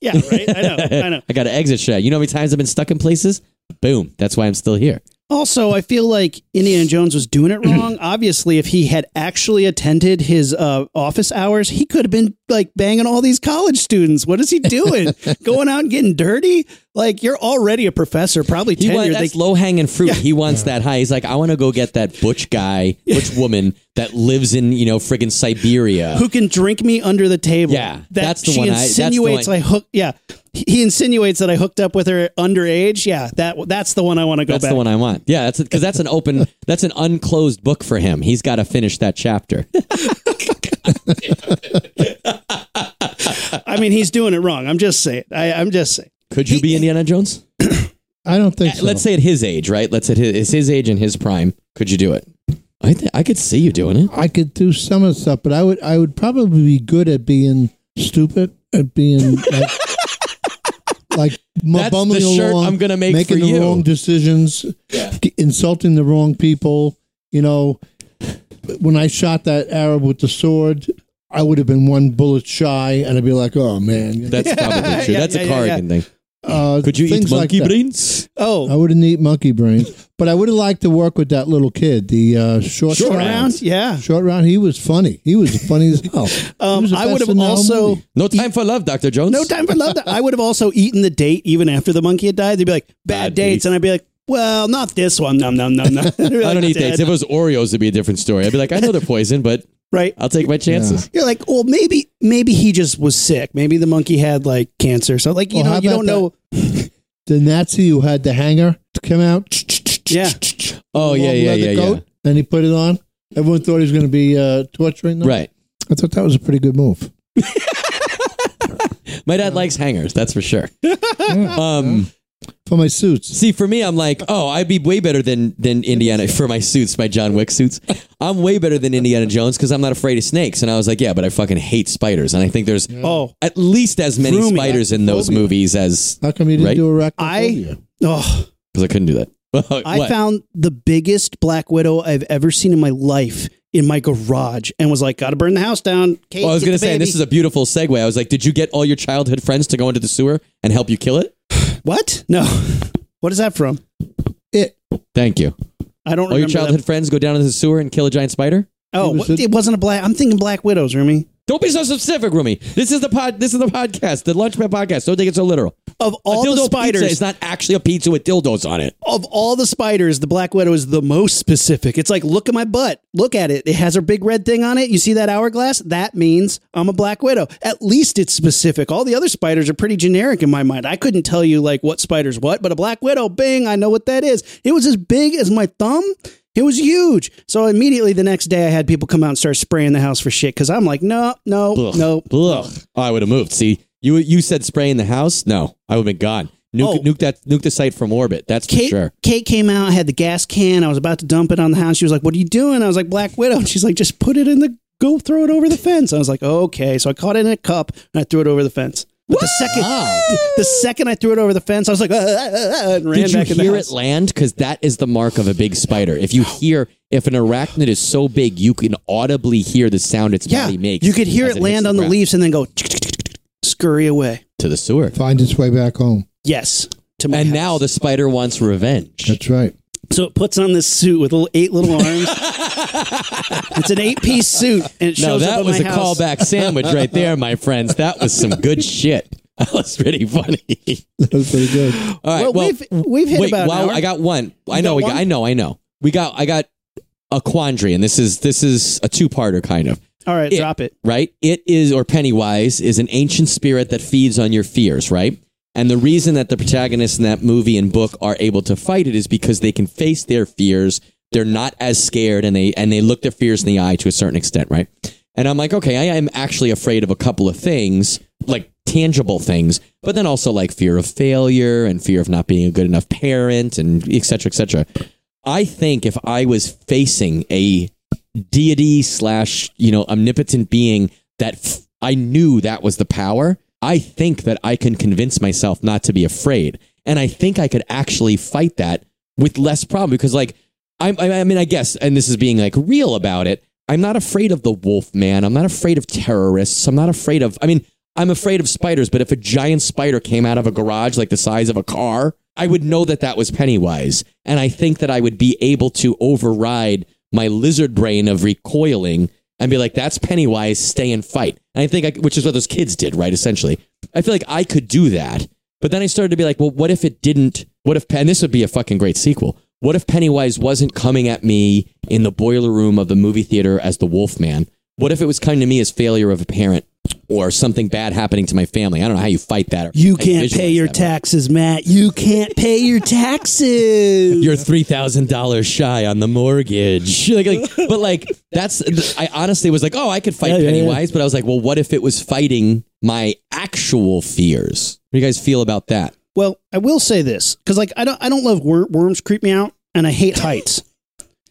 yeah, right. I know. I know. [LAUGHS] I got an exit shit. You know how many times I've been stuck in places? Boom. That's why I'm still here. Also, I feel like Indiana Jones was doing it [CLEARS THROAT] wrong. Obviously, if he had actually attended his uh, office hours, he could have been like banging all these college students. What is he doing? [LAUGHS] Going out and getting dirty? Like you're already a professor, probably He want, tenured. that's They- low hanging fruit. He wants that high. He's like, I want to go get that butch guy, butch woman that lives in you know friggin' Siberia. who can drink me under the table? Yeah, that that's the she one I- that's the insinuates one- I hook. Yeah, he insinuates that I hooked up with her underage. Yeah, that that's the one I want to go That's back. the one I want. Yeah, that's because that's an open, that's an unclosed book for him. He's got to finish that chapter. [LAUGHS] I mean, he's doing it wrong. I'm just saying. I, I'm just saying. Could you be Indiana Jones? I don't think so. Let's say at his age, right? Let's say his, it's his age and his prime. Could you do it? I th- I could see you doing it. I could do some of the stuff, but I would I would probably be good at being stupid, at being like, like m- That's the bumbling shirt along, I'm gonna make making for the you. wrong decisions, g- insulting the wrong people. You know, when I shot that Arab with the sword, I would have been one bullet shy, and I'd be like, "Oh man." you know, That's [LAUGHS] probably true. Yeah, That's yeah, a yeah, Corrigan thing. Uh, Could you eat things like monkey that. brains? I Oh, wouldn't eat monkey brains, but I would have liked to work with that little kid, the uh, short, short round. round. Yeah. Short round, he was funny. He was funny as hell. [LAUGHS] Um, was I would have in also. No time for love, Doctor Jones. no time for love. I would have also eaten the date even after the monkey had died. They'd be like bad, Bad dates, date. and I'd be like, well, not this one. No, no, no, no. I don't eat dates. If it was Oreos, it'd be a different story. I'd be like, I know they're poison, but Right. I'll take my chances. You're like, well, maybe maybe he just was sick. Maybe the monkey had like cancer. So like, you Well, how know, you don't know. The Nazi who had the hanger to come out. Yeah. Oh yeah, long yeah, leather yeah, yeah. coat, And he put it on. Everyone thought he was going to be uh, torturing them. Right. I thought that was a pretty good move. [LAUGHS] My dad likes hangers, that's for sure. [LAUGHS] Um, For my suits. see, for me, I'm like, oh, I'd be way better than than Indiana for my suits, my John Wick suits. I'm way better than Indiana Jones because I'm not afraid of snakes. And I was like, yeah, but I fucking hate spiders. And I think there's Oh, at least as many Rumi. spiders in those movies as How come you didn't Right. do I arachnophobia? oh, because I couldn't do that. [LAUGHS] I What? found the biggest black widow I've ever seen in my life in my garage, and was like, "Got to burn the house down." Kate, Well, I was going to say, and this is a beautiful segue. I was like, did you get all your childhood friends to go into the sewer and help you kill it? What? No, [LAUGHS] what is that from? It. Thank you. I don't All your remember. childhood that. friends go down into the sewer and kill a giant spider? Oh, It was what- a- it wasn't a black. I'm thinking Black Widows, Rumi. Don't be so specific, Rumi. This is the pod. This is the podcast, the Launchpad podcast. Don't take it so literal. Of all the spiders, it's not actually a pizza with dildos on it. of all the spiders, the Black Widow is the most specific. It's like, look at my butt. Look at it. It has a big red thing on it. You see that hourglass? That means I'm a Black Widow. At least it's specific. All the other spiders are pretty generic in my mind. I couldn't tell you like what spider's what, but a Black Widow, bing, I know what that is. It was as big as my thumb. It was huge. So immediately the next day, I had people come out and start spraying the house for shit because I'm like, no, no, Ugh. no. Ugh. Oh, I would have moved. See, you you said spray in the house. No, I would have been gone. Nuke, Oh. nuke that nuke the site from orbit. That's for Kate, sure. Kate came out, I had the gas can. I was about to dump it on the house. She was like, "What are you doing?" I was like, "Black Widow." And [LAUGHS] she's like, "Just put it in the go, throw it over the fence." I was like, "Okay." So I caught it in a cup and I threw it over the fence. But the second, the second I threw it over the fence, I was like, "Ah, ah, ah, ah," and ran Did you back in the hear house. it land? Because that is the mark of a big spider. If you hear, if an arachnid is so big, you can audibly hear the sound its yeah, body makes. you could hear as it land hits on the ground. leaves and then go scurry away. to the sewer. Find its way back home. Yes, to my And house. now the spider wants revenge. That's right. So it puts on this suit with little eight little arms. [LAUGHS] it's an eight piece suit, and it shows No, up that at was a house. callback sandwich right there, my friends. That was some good shit. [LAUGHS] That was pretty funny. [LAUGHS] That was pretty good. All right, Well, well, we've we've hit wait, about an well, hour. I got one. I know, got we got, one? I know, I know. We got, I got a quandary, and this is this is a two parter kind of All right, It- drop it. right. It is or Pennywise is an ancient spirit that feeds on your fears, right? And the reason that the protagonists in that movie and book are able to fight it is because they can face their fears. They're not as scared, and they and they look their fears in the eye to a certain extent, right? And I'm like, okay, I am actually afraid of a couple of things, like tangible things, but then also like fear of failure and fear of not being a good enough parent and et cetera, et cetera. I think if I was facing a deity slash, you know, omnipotent being that f- I knew that was the power, I think that I can convince myself not to be afraid. And I think I could actually fight that with less problem because, like, I, I, I mean, I guess, and this is being like real about it. I'm not afraid of the wolf man. I'm not afraid of terrorists. I'm not afraid of, I mean, I'm afraid of spiders, but if a giant spider came out of a garage like the size of a car, I would know that that was Pennywise. And I think that I would be able to override my lizard brain of recoiling and be like, that's Pennywise, stay and fight. And I think, I, which is what those kids did, right? Essentially. I feel like I could do that. But then I started to be like, well, what if it didn't? What if, and this would be a fucking great sequel. What if Pennywise wasn't coming at me in the boiler room of the movie theater as the wolf man? What if it was coming to me as failure of a parent or something bad happening to my family? I don't know how you fight that. You how can't pay your that. taxes, Matt. You can't pay your taxes. [LAUGHS] You're three thousand dollars shy on the mortgage. [LAUGHS] like, like, but like that's. I honestly was like, oh, I could fight Yeah, yeah, yeah. Pennywise, but I was like, well, what if it was fighting my actual fears? What do you guys feel about that? Well, I will say this because, like, I don't, I don't love wor- worms. Creep me out, and I hate heights.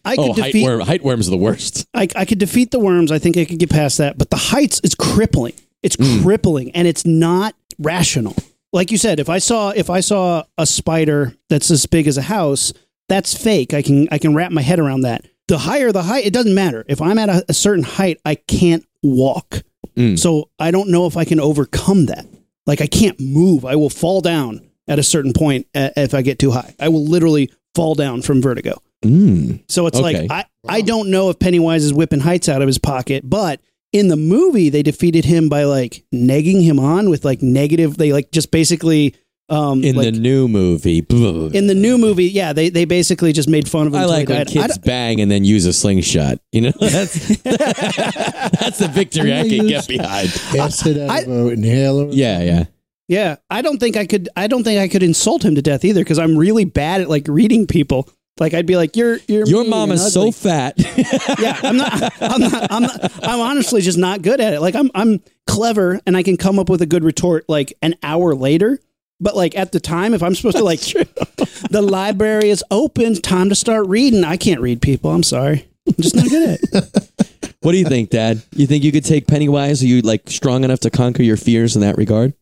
I could Oh, height, defeat, worm, height worms are the worst. I, I could defeat the worms. I think I could get past that, but the heights is crippling. It's Mm. crippling, and it's not rational. Like you said, if I saw if I saw a spider that's as big as a house, that's fake. I can I can wrap my head around that. The higher the height, it doesn't matter. If I'm at a, a certain height, I can't walk. Mm. So I don't know if I can overcome that. Like I can't move. I will fall down at a certain point uh, if I get too high. I will literally fall down from vertigo. Mm. So it's Okay. like I, I don't know if Pennywise is whipping heights out of his pocket, but in the movie they defeated him by like negging him on with like negative. They like just basically um In like, the new movie, in the new movie, yeah, they they basically just made fun of him. I like he when died. I kids bang and then use a slingshot. You know, [LAUGHS] that's [LAUGHS] that's the victory I can get behind. Acid I- of an inhaler. Yeah, yeah. yeah, I don't think I could. I don't think I could insult him to death either because I'm really bad at like reading people. Like I'd be like, "You're you're Your mean mom and is so fat. [LAUGHS] yeah, I'm not, I'm not, I'm not, I'm honestly just not good at it. Like I'm, I'm clever and I can come up with a good retort like an hour later. But like at the time, if I'm supposed to like, [LAUGHS] the library is open, time to start reading. I can't read people. I'm sorry. I'm just not good at it. [LAUGHS] What do you think, Dad? You think you could take Pennywise? Are you like strong enough to conquer your fears in that regard?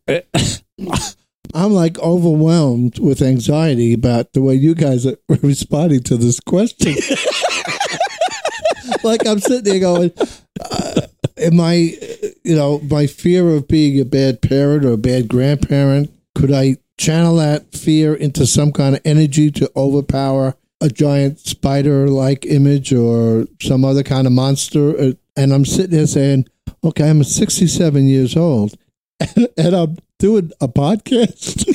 I'm like overwhelmed with anxiety about the way you guys are [LAUGHS] responding to this question. [LAUGHS] like I'm sitting there going, uh, am I, you know, my fear of being a bad parent or a bad grandparent, could I channel that fear into some kind of energy to overpower a giant spider like image or some other kind of monster? And I'm sitting there saying, okay, I'm 67 years old [LAUGHS] and I'm doing a podcast.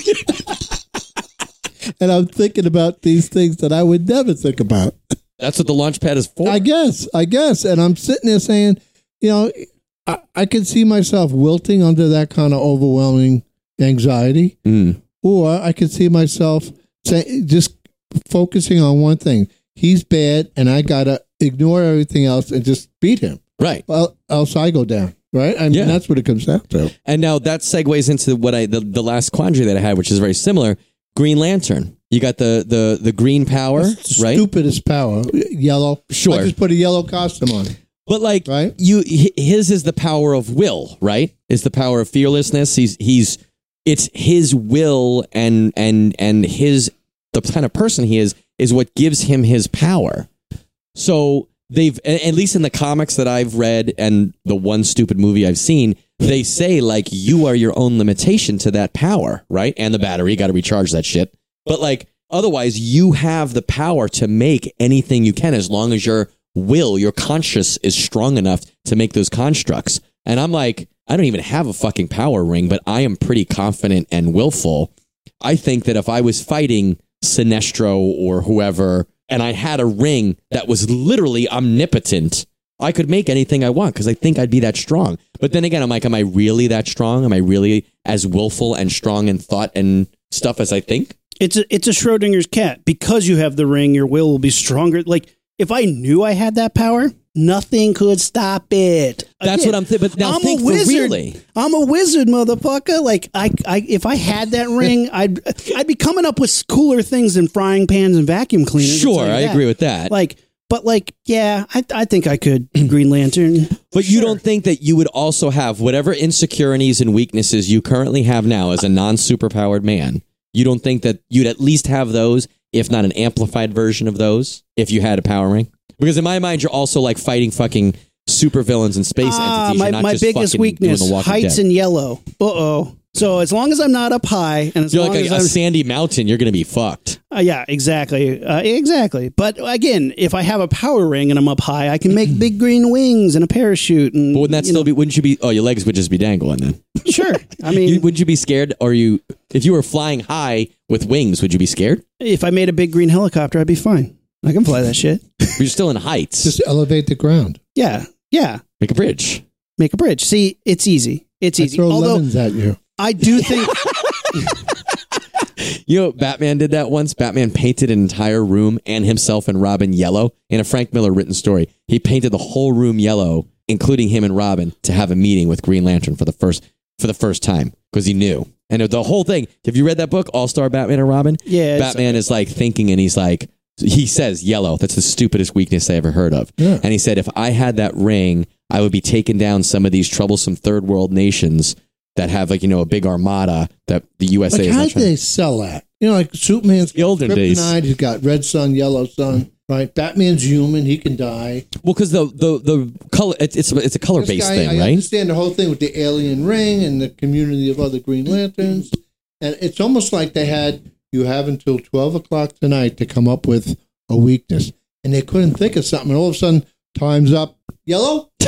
[LAUGHS] and I'm thinking about these things that I would never think about. That's what the launch pad is for. I guess, I guess. And I'm sitting there saying, you know, I, I can see myself wilting under that kind of overwhelming anxiety, Mm. or I could see myself say, just focusing on one thing. He's bad, and I got to ignore everything else and just beat him. Right. Well, else I go down, right? I mean, Yeah. that's what it comes down to. And now that segues into what I the, the last quandary that I had, which is very similar. Green Lantern. You got the the the green power, right? Stupidest power. Yellow. Sure. I just put a yellow costume on. But like Right. you, hi- his is the power of will, right? Is the power of fearlessness. He's he's it's his will and and and his the kind of person he is is what gives him his power. So they've at least in the comics that I've read and the one stupid movie I've seen, they say like you are your own limitation to that power, right? And the battery, got to recharge that shit. But like otherwise, you have the power to make anything you can as long as your will, your conscious is strong enough to make those constructs. And I'm like, I don't even have a fucking power ring, but I am pretty confident and willful. I think that if I was fighting Sinestro or whoever, and I had a ring that was literally omnipotent, I could make anything I want because I think I'd be that strong. But then again, I'm like, am I really that strong? Am I really as willful and strong in thought and stuff as I think? It's a, it's a Schrodinger's cat. Because you have the ring, your will will be stronger. Like if I knew I had that power, Nothing could stop it. That's Again, what I'm thinking. But now I'm think a wizard. really. I'm a wizard, motherfucker. Like I, I, if I had that ring, [LAUGHS] I'd, I'd be coming up with cooler things than frying pans and vacuum cleaners. Sure, I that. agree with that. Like, but like, yeah, I, I think I could [CLEARS THROAT] Green Lantern. But you don't think that you would also have whatever insecurities and weaknesses you currently have now as a non superpowered man? You don't think that you'd at least have those, if not an amplified version of those, if you had a power ring? Because in my mind, you're also like fighting fucking supervillains and space Ah, entities. my, not my just biggest fucking weakness: doing the Walking heights Dead. and yellow. Uh oh. So as long as I'm not up high, and as You're long like as a, a I'm, sandy mountain. You're going to be fucked. Uh, yeah, exactly, uh, exactly. But again, if I have a power ring and I'm up high, I can make [CLEARS THROAT] big green wings and a parachute. And But wouldn't that you still know, be? Wouldn't you be? Oh, your legs would just be dangling then. sure? I [LAUGHS] mean, You, would you be scared? Or you, if you were flying high with wings, would you be scared? if I made a big green helicopter, I'd be fine. I can fly that shit. But [LAUGHS] you're still in heights. Just elevate the ground. Yeah, yeah. Make a bridge. Make a bridge. See, it's easy. It's I easy. throw Although lemons at you. I do [LAUGHS] think [LAUGHS] You know, Batman did that once. Batman painted an entire room and himself and Robin yellow in a Frank Miller written story. He painted the whole room yellow, including him and Robin, to have a meeting with Green Lantern for the first for the first time because he knew. And the whole thing. Have you read that book, All Star Batman and Robin? Yeah, Batman is like thinking, and he's like, he says yellow. That's the stupidest weakness I ever heard of. Yeah. And he said, if I had that ring, I would be taking down some of these troublesome third world nations that have like you know a big armada that the USA Like, is how did they sell that? You know, like Superman's The olden days. he's got red sun, yellow sun, right? Batman's human, he can die. Well, because the the the color it's it's, it's a color This based guy, thing, I right? understand the whole thing with the alien ring and the community of other Green Lanterns. And it's almost like they had, you have until 12 o'clock tonight to come up with a weakness. And they couldn't think of something. And all of a sudden, time's up. Yellow? [LAUGHS]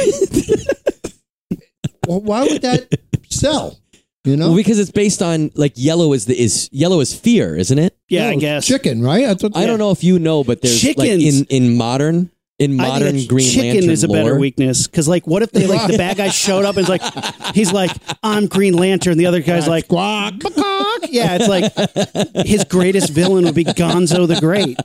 well, why would that sell? You know? Well, because it's based on like yellow is the is yellow is fear, isn't it? yeah, I guess Chicken, right? I, thought, I don't know if you know, but there's like in in modern in I think modern that Green chicken Lantern is a better lore- weakness because, like, what if they like the bad guy showed up and is like, [LAUGHS] he's like, I'm Green Lantern. The other guy's like, Squawk. "Quack." yeah, it's like his greatest villain would be Gonzo the Great.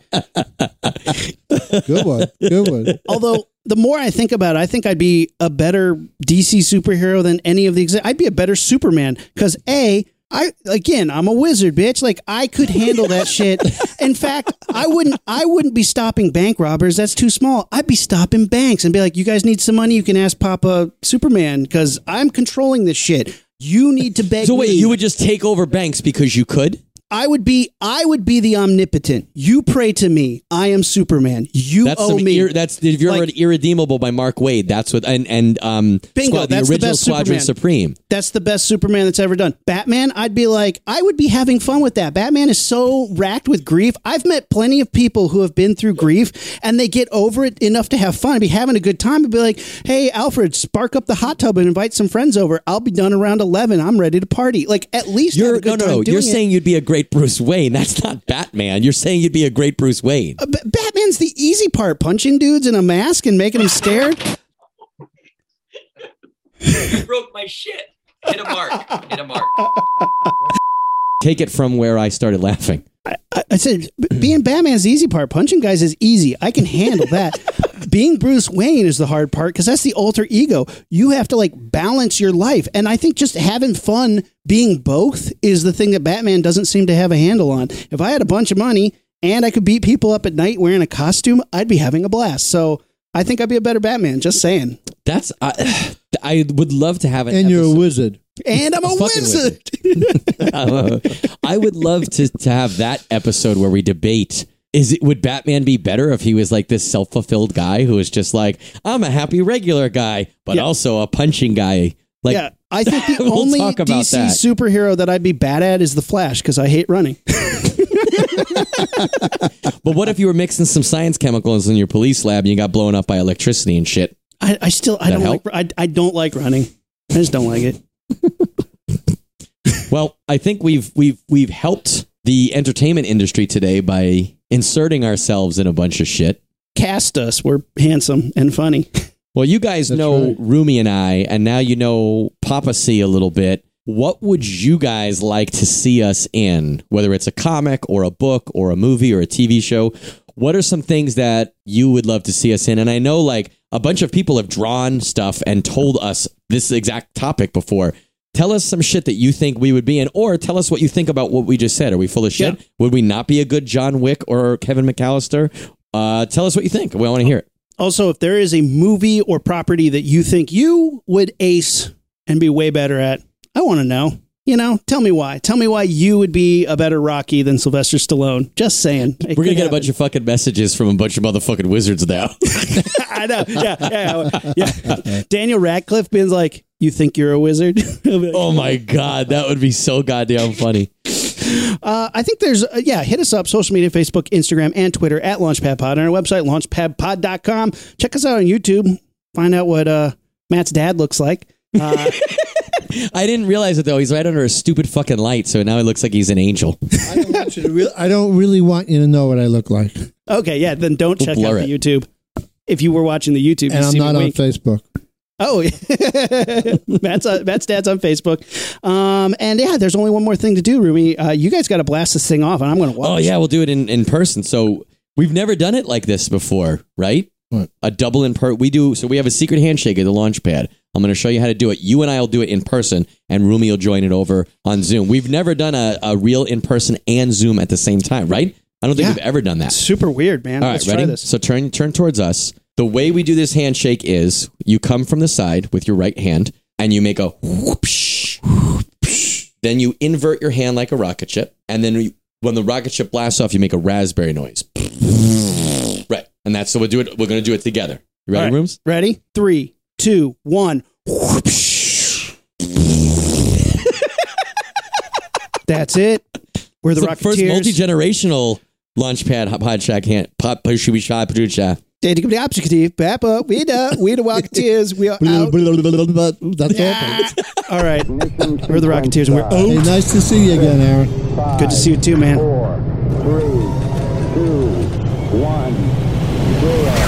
Good one. Good one. Although the more I think about it, I think I'd be a better DC superhero than any of the. Exa- I'd be a better Superman because a. I again, I'm a wizard, bitch. Like I could handle that [LAUGHS] shit. In fact, I wouldn't. I wouldn't be stopping bank robbers. That's too small. I'd be stopping banks and be like, "You guys need some money? You can ask Papa Superman because I'm controlling this shit. You need to beg So wait, me." you would just take over banks because you could? I would be. I would be the omnipotent. You pray to me. I am Superman. You that's owe me. Ir- that's if you're Like- read Irredeemable by Mark Waid. That's what and and um Bingo, Squad- the that's the original best Squadron Superman. Supreme. That's the best Superman that's ever done. Batman, I'd be like, I would be having fun with that. Batman is so racked with grief. I've met plenty of people who have been through grief and they get over it enough to have fun. I'd be having a good time. I'd be like, hey, Alfred, spark up the hot tub and invite some friends over. I'll be done around 11. I'm ready to party. Like, at least You're a good no no no. You're it. saying you'd be a great Bruce Wayne. That's not Batman. You're saying you'd be a great Bruce Wayne. Uh, B- Batman's the easy part, punching dudes in a mask and making them scared. [LAUGHS] You broke my shit. Hit a mark. Hit a mark. Take it from where I started laughing. I, I said, being Batman's the easy part. Punching guys is easy. I can handle that. [LAUGHS] being Bruce Wayne is the hard part because that's the alter ego. You have to like balance your life. And I think just having fun being both is the thing that Batman doesn't seem to have a handle on. If I had a bunch of money and I could beat people up at night wearing a costume, I'd be having a blast. So I think I'd be a better Batman, just saying. That's I, [SIGHS] I would love to have an And you're a wizard. And I'm a wizard. [LAUGHS] I would love to to have that episode where we debate. Is it would Batman be better if he was like this self fulfilled guy who was just like I'm a happy regular guy, but Yeah. also a punching guy? Like yeah, I think the [LAUGHS] We'll only talk about DC that. superhero that I'd be bad at is the Flash because I hate running. [LAUGHS] But what if you were mixing some science chemicals in your police lab and you got blown up by electricity and shit? I, I still I don't like I, I don't like running. I just don't like it. Well, I think we've we've we've helped the entertainment industry today by inserting ourselves in a bunch of shit. Cast us. We're handsome and funny. Well, you guys That's know right. Rumi and I, and now you know Papa C a little bit. What would you guys like to see us in? Whether it's a comic or a book or a movie or a TV show, what are some things that you would love to see us in? And I know like a bunch of people have drawn stuff and told us this exact topic before. Tell us some shit that you think we would be in, or tell us what you think about what we just said. Are we full of shit? Yeah. Would we not be a good John Wick or Kevin McAllister? Uh, tell us what you think. We want to hear it. Also, if there is a movie or property that you think you would ace and be way better at, I want to know. You know, tell me why. Tell me why you would be a better Rocky than Sylvester Stallone. Just saying. It We're gonna get a bunch of fucking messages from a bunch of motherfucking wizards now. [LAUGHS] I know. Yeah, yeah, yeah. Daniel Radcliffe being like, "You think you're a wizard?" [LAUGHS] Like, oh my god, that would be so goddamn funny. Uh, I think there's, uh, yeah, hit us up, social media, Facebook, Instagram, and Twitter at LaunchpadPod, on our website, launchpadpod.com. Check us out on YouTube. Find out what uh, Matt's dad looks like. [LAUGHS] I didn't realize it though. He's right under a stupid fucking light, so now he looks like he's an angel. I don't, want you to re- I don't really want you to know what I look like, okay, yeah, then don't We'll check out blur the YouTube. If you were watching the YouTube, and you I'm see me not on wink. Facebook. Oh, [LAUGHS] Matt's uh, Matt's dad's on Facebook, um, and yeah, there's only one more thing to do, Rumi. Uh, you guys got to blast this thing off, and I'm going to watch. Oh yeah, we'll do it in, in person. So we've never done it like this before, right? What? A double in per we do so we have a secret handshake at the launch pad. I'm gonna show you how to do it. You and I will do it in person and Rumi will join it over on Zoom. We've never done a, a real in person and Zoom at the same time, right? I don't think Yeah. we've ever done that. super weird, man. All right, Let's ready? try this. So turn turn towards us. The way we do this handshake is you come from the side with your right hand and you make a whoopsh, whoopsh. then you invert your hand like a rocket ship, and then you, when the rocket ship blasts off, you make a raspberry noise. Right, and that's so we'll do it. We're gonna do it together. You ready, right. Rumi? Ready? Three, two, one. That's it. We're the It's the first multi generational launch pad pod shack hand pop pushy shot producer. Data the objective. Bap up. We the we the Rocketeers. We are out. That's all. [LAUGHS] All right. Ignition We're the Rocketeers and we're sequence Hey, out. nice to see you again, Aaron. start. Good to see you too, man. Four, three, two, one, zero.